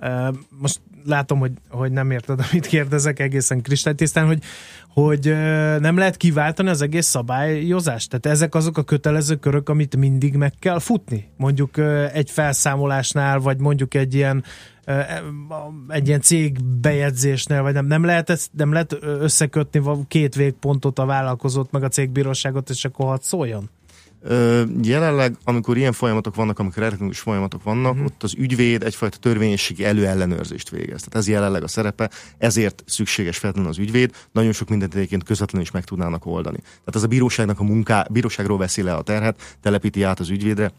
Ö, most látom, hogy, hogy nem érted, amit kérdezek egészen kristálytisztán, hogy, hogy nem lehet kiváltani az egész szabályozást. Tehát ezek azok a kötelező körök, amit mindig meg kell futni. Mondjuk egy felszámolásnál, vagy mondjuk egy ilyen ö, egy ilyen cég bejegyzésnél, vagy nem, nem lehet, ezt, nem lehet összekötni két végpontot a vállalkozót, meg a cégbíróságot, és akkor hadd szóljon? Ö, jelenleg, amikor ilyen folyamatok vannak, amikor elektronikus folyamatok vannak, uh-huh. ott az ügyvéd egyfajta törvényességi előellenőrzést végez. Tehát ez jelenleg a szerepe, ezért szükséges feltétlenül az ügyvéd. Nagyon sok mindent egyébként közvetlenül is meg tudnának oldani. Tehát ez a bíróságnak a munká, bíróságról veszi le a terhet, telepíti át az ügyvédre,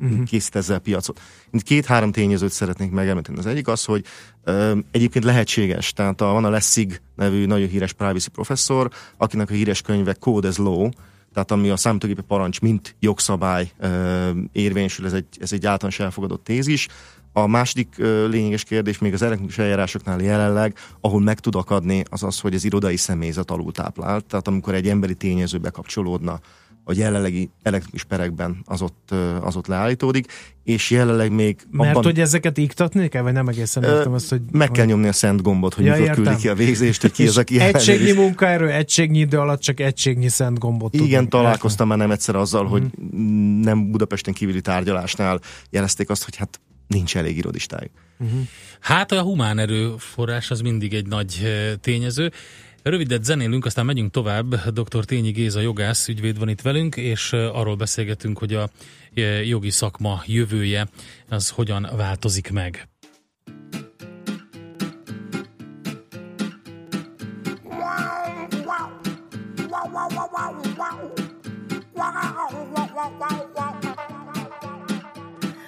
uh-huh. készít ezzel piacot. Két-három tényezőt szeretnék megemlíteni. Az egyik az, hogy ö, egyébként lehetséges, tehát a, van a Lessig nevű nagyon híres privacy professzor, akinek a híres könyve Code as Law, tehát ami a számítógépi parancs, mint jogszabály érvényesül, ez egy, ez egy általános elfogadott tézis. A második lényeges kérdés még az elektronikus eljárásoknál jelenleg, ahol meg tud akadni, az az, hogy az irodai személyzet alul táplált. Tehát amikor egy emberi tényező bekapcsolódna a jelenlegi elektronikus perekben, az ott, az ott leállítódik, és jelenleg még Mert abban, hogy ezeket iktatni kell, vagy nem egészen értem azt, hogy... meg kell nyomni a szent gombot, hogy Ja, mikor értem. küldi ki a végzést, hogy ki az, aki Egységnyi munkaerő, egységnyi idő alatt csak egységnyi szent gombot Igen, találkoztam már nem egyszer azzal, hogy nem Budapesten kívüli tárgyalásnál jelezték azt, hogy hát nincs elég irodistájuk. Hát a humán erőforrás az mindig egy nagy tényező. Rövidet zenélünk, aztán megyünk tovább. Dr. Tényi Géza jogász ügyvéd van itt velünk, és arról beszélgetünk, hogy a jogi szakma jövője az hogyan változik meg.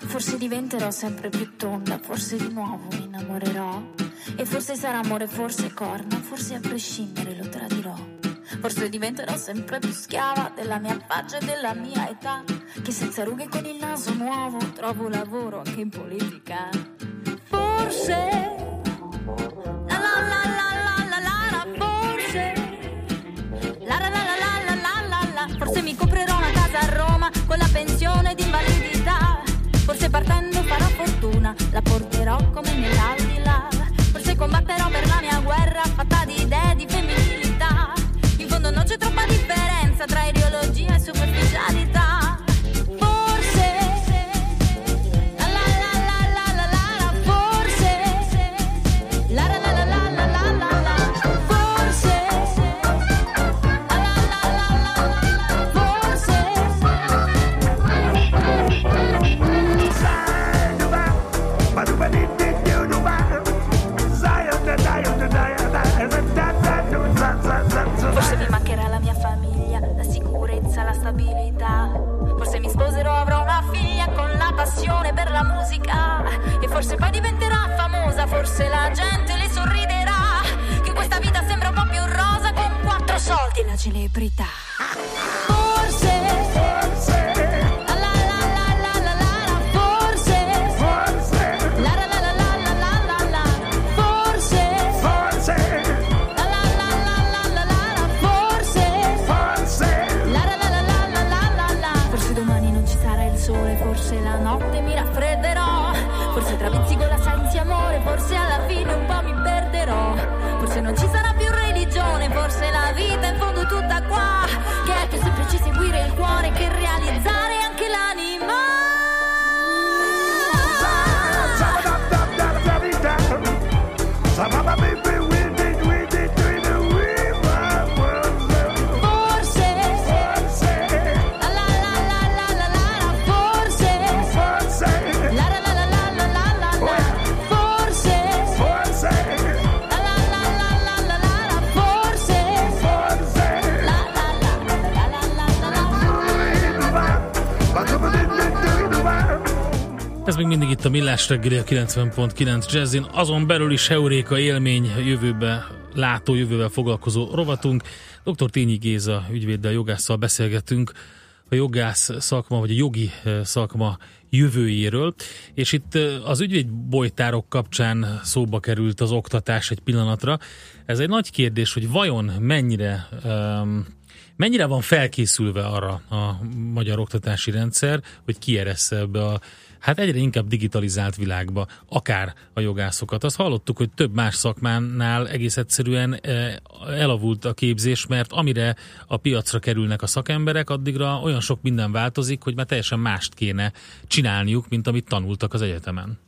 Forse diventerò sempre più tonda, forse di nuovo mi innamorerò E forse sarà amore, forse corna, forse a prescindere lo tradirò. Forse diventerò sempre più schiava della mia faccia e della mia età. Che senza rughe e con il naso nuovo trovo lavoro anche in politica. Forse. La la la la la la la la, forse. La la la la la la la la la. Forse mi comprerò una casa a Roma con la pensione di invalidità. Forse partendo farò fortuna, la porterò come Forse combatterò per la mia guerra fatta di idee di femminilità. In fondo non c'è troppa differenza tra ideologia e a Millás reggeli a 90.9 Jazzin, azon belül is Heuréka élmény jövőbe látó, jövővel foglalkozó rovatunk. Dr. Tényi Géza ügyvéddel, jogásszal beszélgetünk a jogász szakma, vagy a jogi eh, szakma jövőjéről, és itt eh, az ügyvédbolytárok kapcsán szóba került az oktatás egy pillanatra. Ez egy nagy kérdés, hogy vajon mennyire um, mennyire van felkészülve arra a magyar oktatási rendszer, hogy kieressze ebbe a hát egyre inkább digitalizált világba, akár a jogászokat. Azt hallottuk, hogy több más szakmánál egész egyszerűen eh, elavult a képzés, mert amire a piacra kerülnek a szakemberek, addigra olyan sok minden változik, hogy már teljesen mást kéne csinálniuk, mint amit tanultak az egyetemen.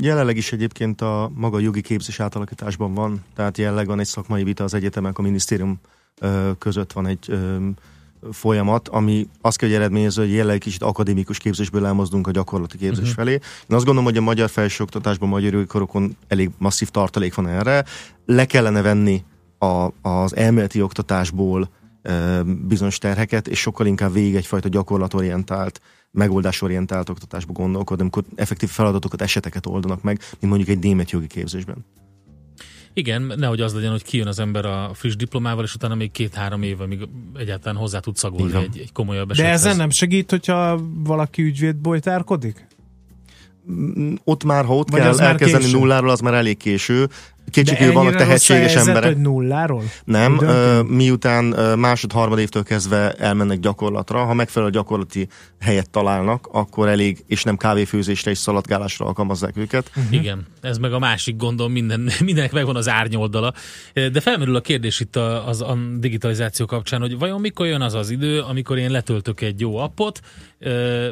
Jelenleg is egyébként a maga jogi képzés átalakításban van, tehát jelenleg van egy szakmai vita az egyetemek, a minisztérium között van egy folyamat, ami azt kell, hogy eredményezze, hogy jelenleg kicsit akadémikus képzésből elmozdulunk a gyakorlati képzés uh-huh. felé. Én azt gondolom, hogy a magyar felsőoktatásban, magyar korokon elég masszív tartalék van erre. Le kellene venni a, az elméleti oktatásból ö, bizonyos terheket, és sokkal inkább végig egyfajta gyakorlatorientált, megoldásorientált oktatásba gondolkodni, amikor effektív feladatokat, eseteket oldanak meg, mint mondjuk egy német jogi képzésben. Igen, nehogy az legyen, hogy kijön az ember a friss diplomával, és utána még két-három év, amíg egyáltalán hozzá tud szagolni egy, egy komolyabb De esethez. ezen nem segít, hogyha valaki ügyvéd bolytárkodik? Ott már, ha ott Vagy kell elkezdeni késő? nulláról, az már elég késő. Kétségkívül vannak tehetséges emberek. hogy nulláról? Nem, Időnként? miután másod-harmad évtől kezdve elmennek gyakorlatra, ha megfelelő gyakorlati helyet találnak, akkor elég, és nem kávéfőzésre és szaladgálásra alkalmazzák őket. Uh-huh. Igen, ez meg a másik gondom, minden, mindenek megvan az árnyoldala. De felmerül a kérdés itt a, az a digitalizáció kapcsán, hogy vajon mikor jön az az idő, amikor én letöltök egy jó appot,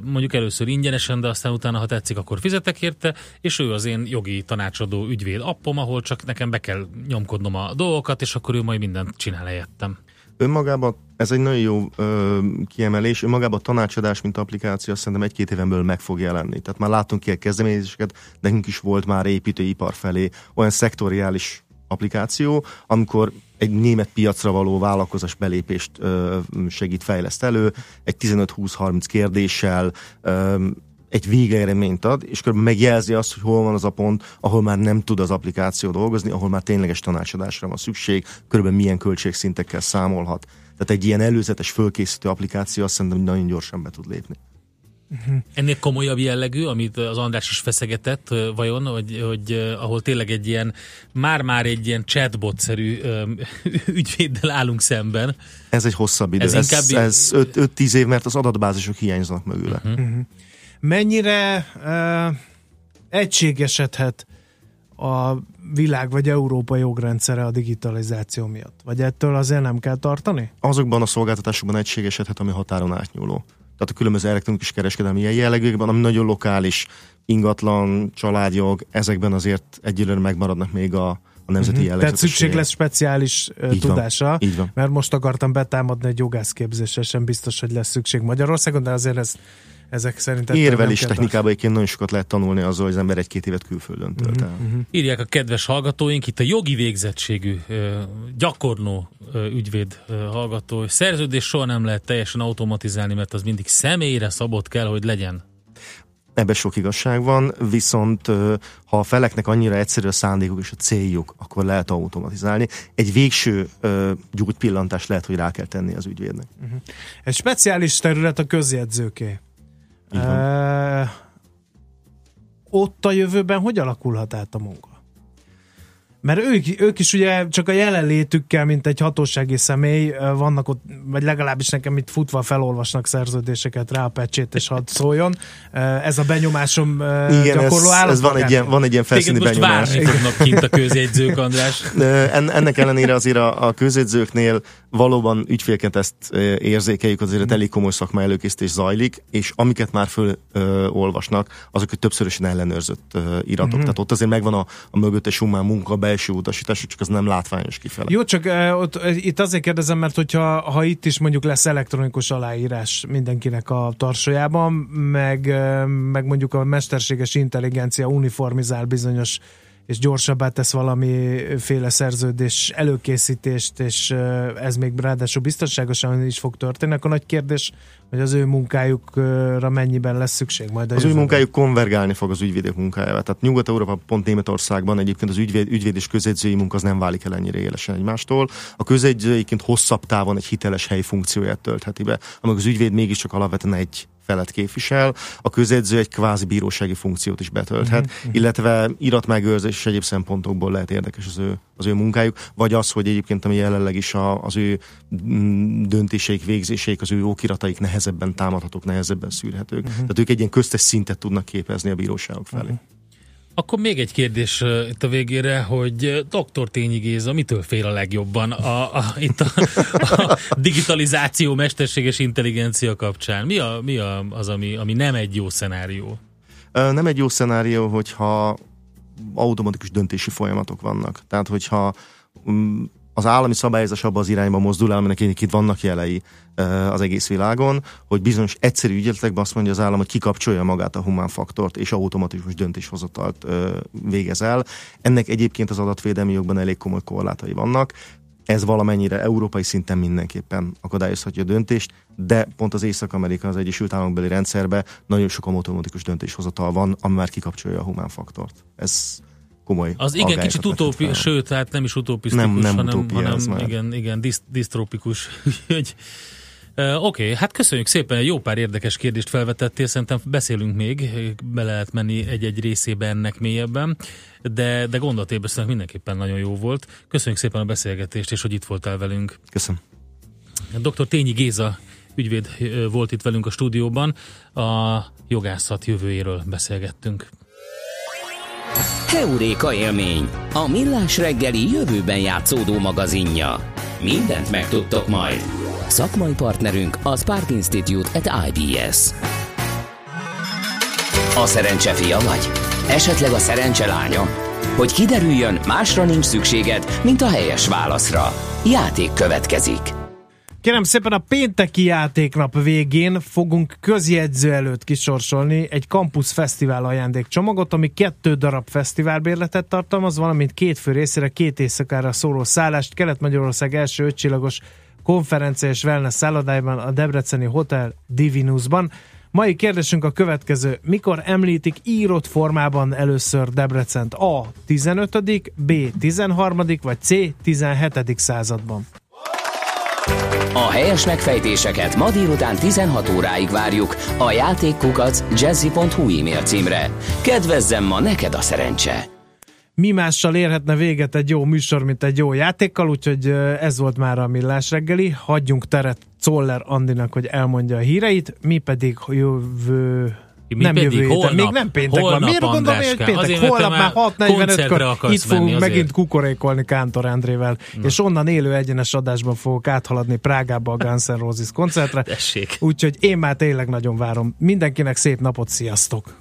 mondjuk először ingyenesen, de aztán utána, ha tetszik, akkor fizetek érte, és ő az én jogi tanácsadó ügyvéd appom, ahol csak nekem be kell nyomkodnom a dolgokat, és akkor ő majd mindent csinál helyettem. Önmagában ez egy nagyon jó ö, kiemelés, önmagában a tanácsadás, mint applikáció, azt szerintem egy-két éven belül meg fog jelenni. Tehát már látunk ilyen kezdeményezéseket, nekünk is volt már építőipar felé olyan szektoriális applikáció, amikor egy német piacra való vállalkozás belépést ö, segít, fejleszt elő, egy 15-20-30 kérdéssel, ö, egy végeredményt ad, és körülbelül megjelzi azt, hogy hol van az a pont, ahol már nem tud az applikáció dolgozni, ahol már tényleges tanácsadásra van szükség, körülbelül milyen költségszintekkel számolhat. Tehát egy ilyen előzetes fölkészítő applikáció azt szerintem nagyon gyorsan be tud lépni. Ennél komolyabb jellegű, amit az András is feszegetett, vajon, hogy, hogy ahol tényleg egy ilyen, már-már egy ilyen chatbot-szerű ügyvéddel állunk szemben. Ez egy hosszabb idő. Ez Ez, inkább- ez, ez 5-10 év, mert az adatbázisok hiányzanak mögüle. Mhm. Mennyire uh, egységesedhet a világ vagy Európa jogrendszere a digitalizáció miatt? Vagy ettől azért nem kell tartani? azokban a szolgáltatásokban egységesedhet, ami határon átnyúló. Tehát a különböző elektronikus kereskedelmi ilyen jellegűekben, ami nagyon lokális, ingatlan, családjog, ezekben azért egyelőre megmaradnak még a, a nemzeti uh-huh. Tehát szükség lesz speciális uh, Így van, tudásra, így van. mert most akartam betámadni egy jogászképzésre, sem biztos, hogy lesz szükség Magyarországon, de azért ez, ezek szerint ettől nem Érvelés technikában egyébként nagyon sokat lehet tanulni azzal, hogy az ember egy-két évet külföldön tölt el. Mhm. Írják a kedves hallgatóink, itt a jogi végzettségű, ö, ügyvéd hallgató, hogy szerződés soha nem lehet teljesen automatizálni, mert az mindig személyre szabott kell, hogy legyen. Ebben sok igazság van, viszont ha a feleknek annyira egyszerű a szándékuk és a céljuk, akkor lehet automatizálni. Egy végső gyújtpillantást lehet, hogy rá kell tenni az ügyvédnek. Egy speciális terület a közjegyzőké. Így ott a jövőben hogy alakulhat át a munka? Mert ők, ők is ugye csak a jelenlétükkel, mint egy hatósági személy vannak ott, vagy legalábbis nekem itt futva felolvasnak szerződéseket rá a pecsét, és hadd szóljon. Ez a benyomásom Igen, ez, gyakorló ez van, egy ilyen, van egy ilyen felszíni most benyomás. várni fognak kint a közjegyzők, András. En- Ennek ellenére azért a, a közjegyzőknél valóban ügyfélként ezt érzékeljük, azért elég komoly szakmai előkészítés zajlik, és amiket már fölolvasnak, azok egy többszörösen ellenőrzött iratok. Tehát ott azért megvan a, a mögöttes humán munka, a belső utasítás, csak az nem látványos kifele. Jó, csak uh, ott, uh, itt azért kérdezem, mert hogyha ha itt is mondjuk lesz elektronikus aláírás mindenkinek a tarsójában, meg, uh, meg mondjuk a mesterséges intelligencia uniformizál bizonyos és gyorsabbá tesz valamiféle szerződés előkészítést, és ez még ráadásul biztonságosan is fog történni, akkor nagy kérdés, hogy az ő munkájukra mennyiben lesz szükség majd Az ő munkájuk konvergálni fog az ügyvédek munkájával. Tehát Nyugat-Európa, pont Németországban egyébként az ügyvéd, ügyvéd és közjegyzői munka az nem válik el ennyire élesen egymástól. A közjegyző egyébként hosszabb távon egy hiteles helyi funkcióját töltheti be, amíg az ügyvéd mégiscsak alapvetően egy felet képvisel, a közjegyző egy kvázi bírósági funkciót is betölthet, Mhm, illetve iratmegőrzés és egyéb szempontokból lehet érdekes az ő, az ő munkájuk, vagy az, hogy egyébként ami jelenleg is a, az ő mm, döntéseik, végzéseik, az ő okirataik nehezebben támadhatók, nehezebben szűrhetők. Mhm. Tehát ők egy ilyen köztes szintet tudnak képezni a bíróságok felé. Akkor még egy kérdés itt a végére, hogy dr. Tényi Géza mitől fél a legjobban a, a, itt a, a digitalizáció, mesterséges intelligencia kapcsán? Mi, a, mi a, az, ami, ami nem egy jó szenárió? Nem egy jó szenárió, hogyha automatikus döntési folyamatok vannak. Tehát, hogyha mm, az állami szabályozás abba az irányba mozdul el, aminek egyébként vannak jelei az egész világon, hogy bizonyos egyszerű ügyletekben azt mondja az állam, hogy kikapcsolja magát a humán faktort, és automatikus döntéshozatalt végez el. Ennek egyébként az adatvédelmi jogban elég komoly korlátai vannak. Ez valamennyire európai szinten mindenképpen akadályozhatja a döntést, de pont az Észak-Amerika, az Egyesült Államokbeli rendszerben nagyon sok automatikus döntéshozatal van, ami már kikapcsolja a humán faktort. Ez komoly Az igen, kicsit utópi, fel. sőt, hát nem is utopisztikus, Nem- nem hanem, utópia hanem már. igen, igen, diszt, uh, Oké, okay, hát köszönjük szépen, egy jó pár érdekes kérdést felvetettél, szerintem beszélünk még, bele lehet menni egy-egy részébe ennek mélyebben, de, de gondolatébresztőnek mindenképpen nagyon jó volt. Köszönjük szépen a beszélgetést, és hogy itt voltál velünk. Köszönöm. Dr. Tényi Géza ügyvéd volt itt velünk a stúdióban, a jogászat jövőjéről beszélgettünk. Heuréka élmény, a millás reggeli jövőben játszódó magazinja. Mindent megtudtok majd. Szakmai partnerünk a Spark Institute at IBS. A szerencse fia vagy? Esetleg a szerencse lánya? Hogy kiderüljön, másra nincs szükséged, mint a helyes válaszra. Játék következik. Kérem szépen a pénteki játéknap végén fogunk közjegyző előtt kisorsolni egy Campus Fesztivál ajándékcsomagot, ami kettő darab fesztiválbérletet tartalmaz, valamint két fő részére két éjszakára szóló szállást Kelet-Magyarország első ötcsillagos konferencia és wellness szállodájában a Debreceni Hotel Divinusban. Mai kérdésünk a következő. Mikor említik írott formában először Debrecent? A. 15., B. 13. vagy C. 17. században? A helyes megfejtéseket ma délután 16 óráig várjuk a játékkukac jazzy.hu e-mail címre. Kedvezzem ma neked a szerencse! Mi mással érhetne véget egy jó műsor, mint egy jó játékkal, úgyhogy ez volt már a millás reggeli. Hagyjunk teret Czoller Andinak, hogy elmondja a híreit, mi pedig jövő Mi nem pedig jövő héten, holnap- még nem péntek van. holnap, Miért gondolom, hogy péntek? Azért, Holnap már már koncertre 6.45-kor akarsz itt fogunk azért. megint kukorékolni Kántor Andrével, és onnan élő egyenes adásban fogok áthaladni Prágába a Guns N' Roses koncertre. Tessék. Úgyhogy én már tényleg nagyon várom. Mindenkinek szép napot, sziasztok!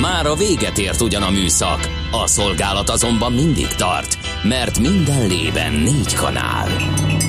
Már a véget ért ugyan a műszak, a szolgálat azonban mindig tart, mert minden lében négy kanál.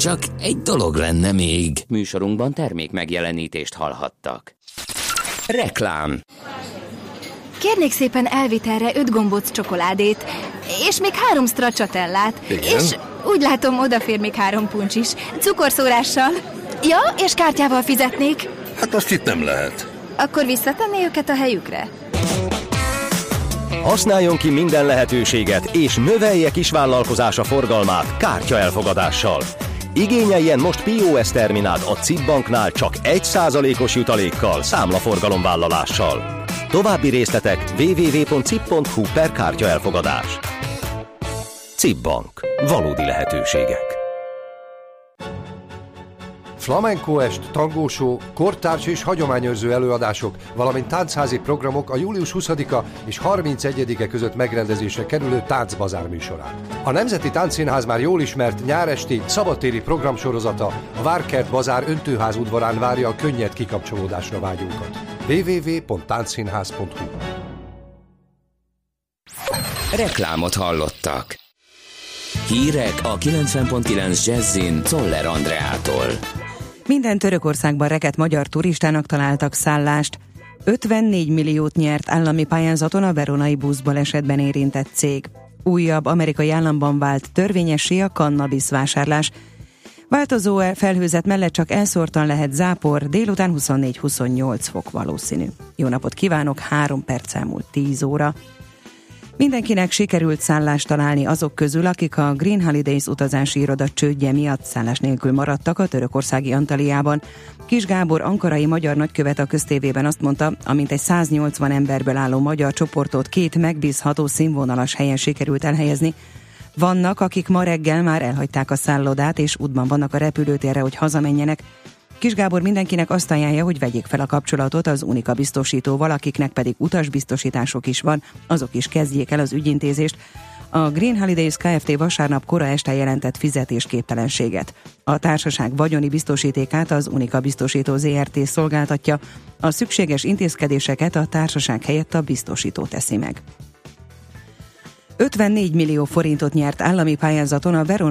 Csak egy dolog lenne még. Műsorunkban termék megjelenítést hallhattak. Reklám. Kérnék szépen elvitelre öt gombóc csokoládét, és még három stracciatellát. És úgy látom, odafér még három puncs is. Cukorszórással. Ja, és kártyával fizetnék. Hát azt itt nem lehet. Akkor visszatenné őket a helyükre? Használjon ki minden lehetőséget, és növelje kisvállalkozása forgalmát kártya elfogadással. Igényeljen most POS terminált a CIP banknál csak 1%-os jutalékkal, számlaforgalomvállalással. További részletek www.cip.hu per kártya elfogadás. CIP Bank. Valódi lehetőségek. Flamenco est, tangósó, kortárs és hagyományőrző előadások, valamint táncházi programok a július 20-a és 31-e között megrendezésre kerülő táncbazár műsorán. A Nemzeti Táncszínház már jól ismert nyáresti, szabadtéri programsorozata a Várkert Bazár öntőház udvarán várja a könnyed kikapcsolódásra vágyókat. www.táncszínház.hu Reklámot hallottak. Hírek a 90.9 Jazzin Toller Andreától. Minden Törökországban rekett magyar turistának találtak szállást. 54 milliót nyert állami pályázaton a veronai buszbalesetben érintett cég. Újabb amerikai államban vált törvényessé a cannabis vásárlás. Változó felhőzet mellett csak elszórtan lehet zápor, délután 24-28 fok valószínű. Jó napot kívánok, 3 perc elmúlt 10 óra. Mindenkinek sikerült szállást találni azok közül, akik a Green Holidays utazási iroda csődje miatt szállás nélkül maradtak a törökországi Antaliában. Kis Gábor ankarai magyar nagykövet a köztévében azt mondta, amint egy 180 emberből álló magyar csoportot két megbízható színvonalas helyen sikerült elhelyezni, vannak, akik ma reggel már elhagyták a szállodát, és útban vannak a repülőtérre, hogy hazamenjenek. Kis Gábor mindenkinek azt ajánlja, hogy vegyék fel a kapcsolatot az Unika biztosítóval, akiknek pedig utasbiztosítások is van, azok is kezdjék el az ügyintézést. A Green Holidays Kft. vasárnap kora este jelentett fizetésképtelenséget. A társaság vagyoni biztosítékát az Unika biztosító ZRT szolgáltatja, a szükséges intézkedéseket a társaság helyett a biztosító teszi meg. 54 millió forintot nyert állami pályázaton a Veron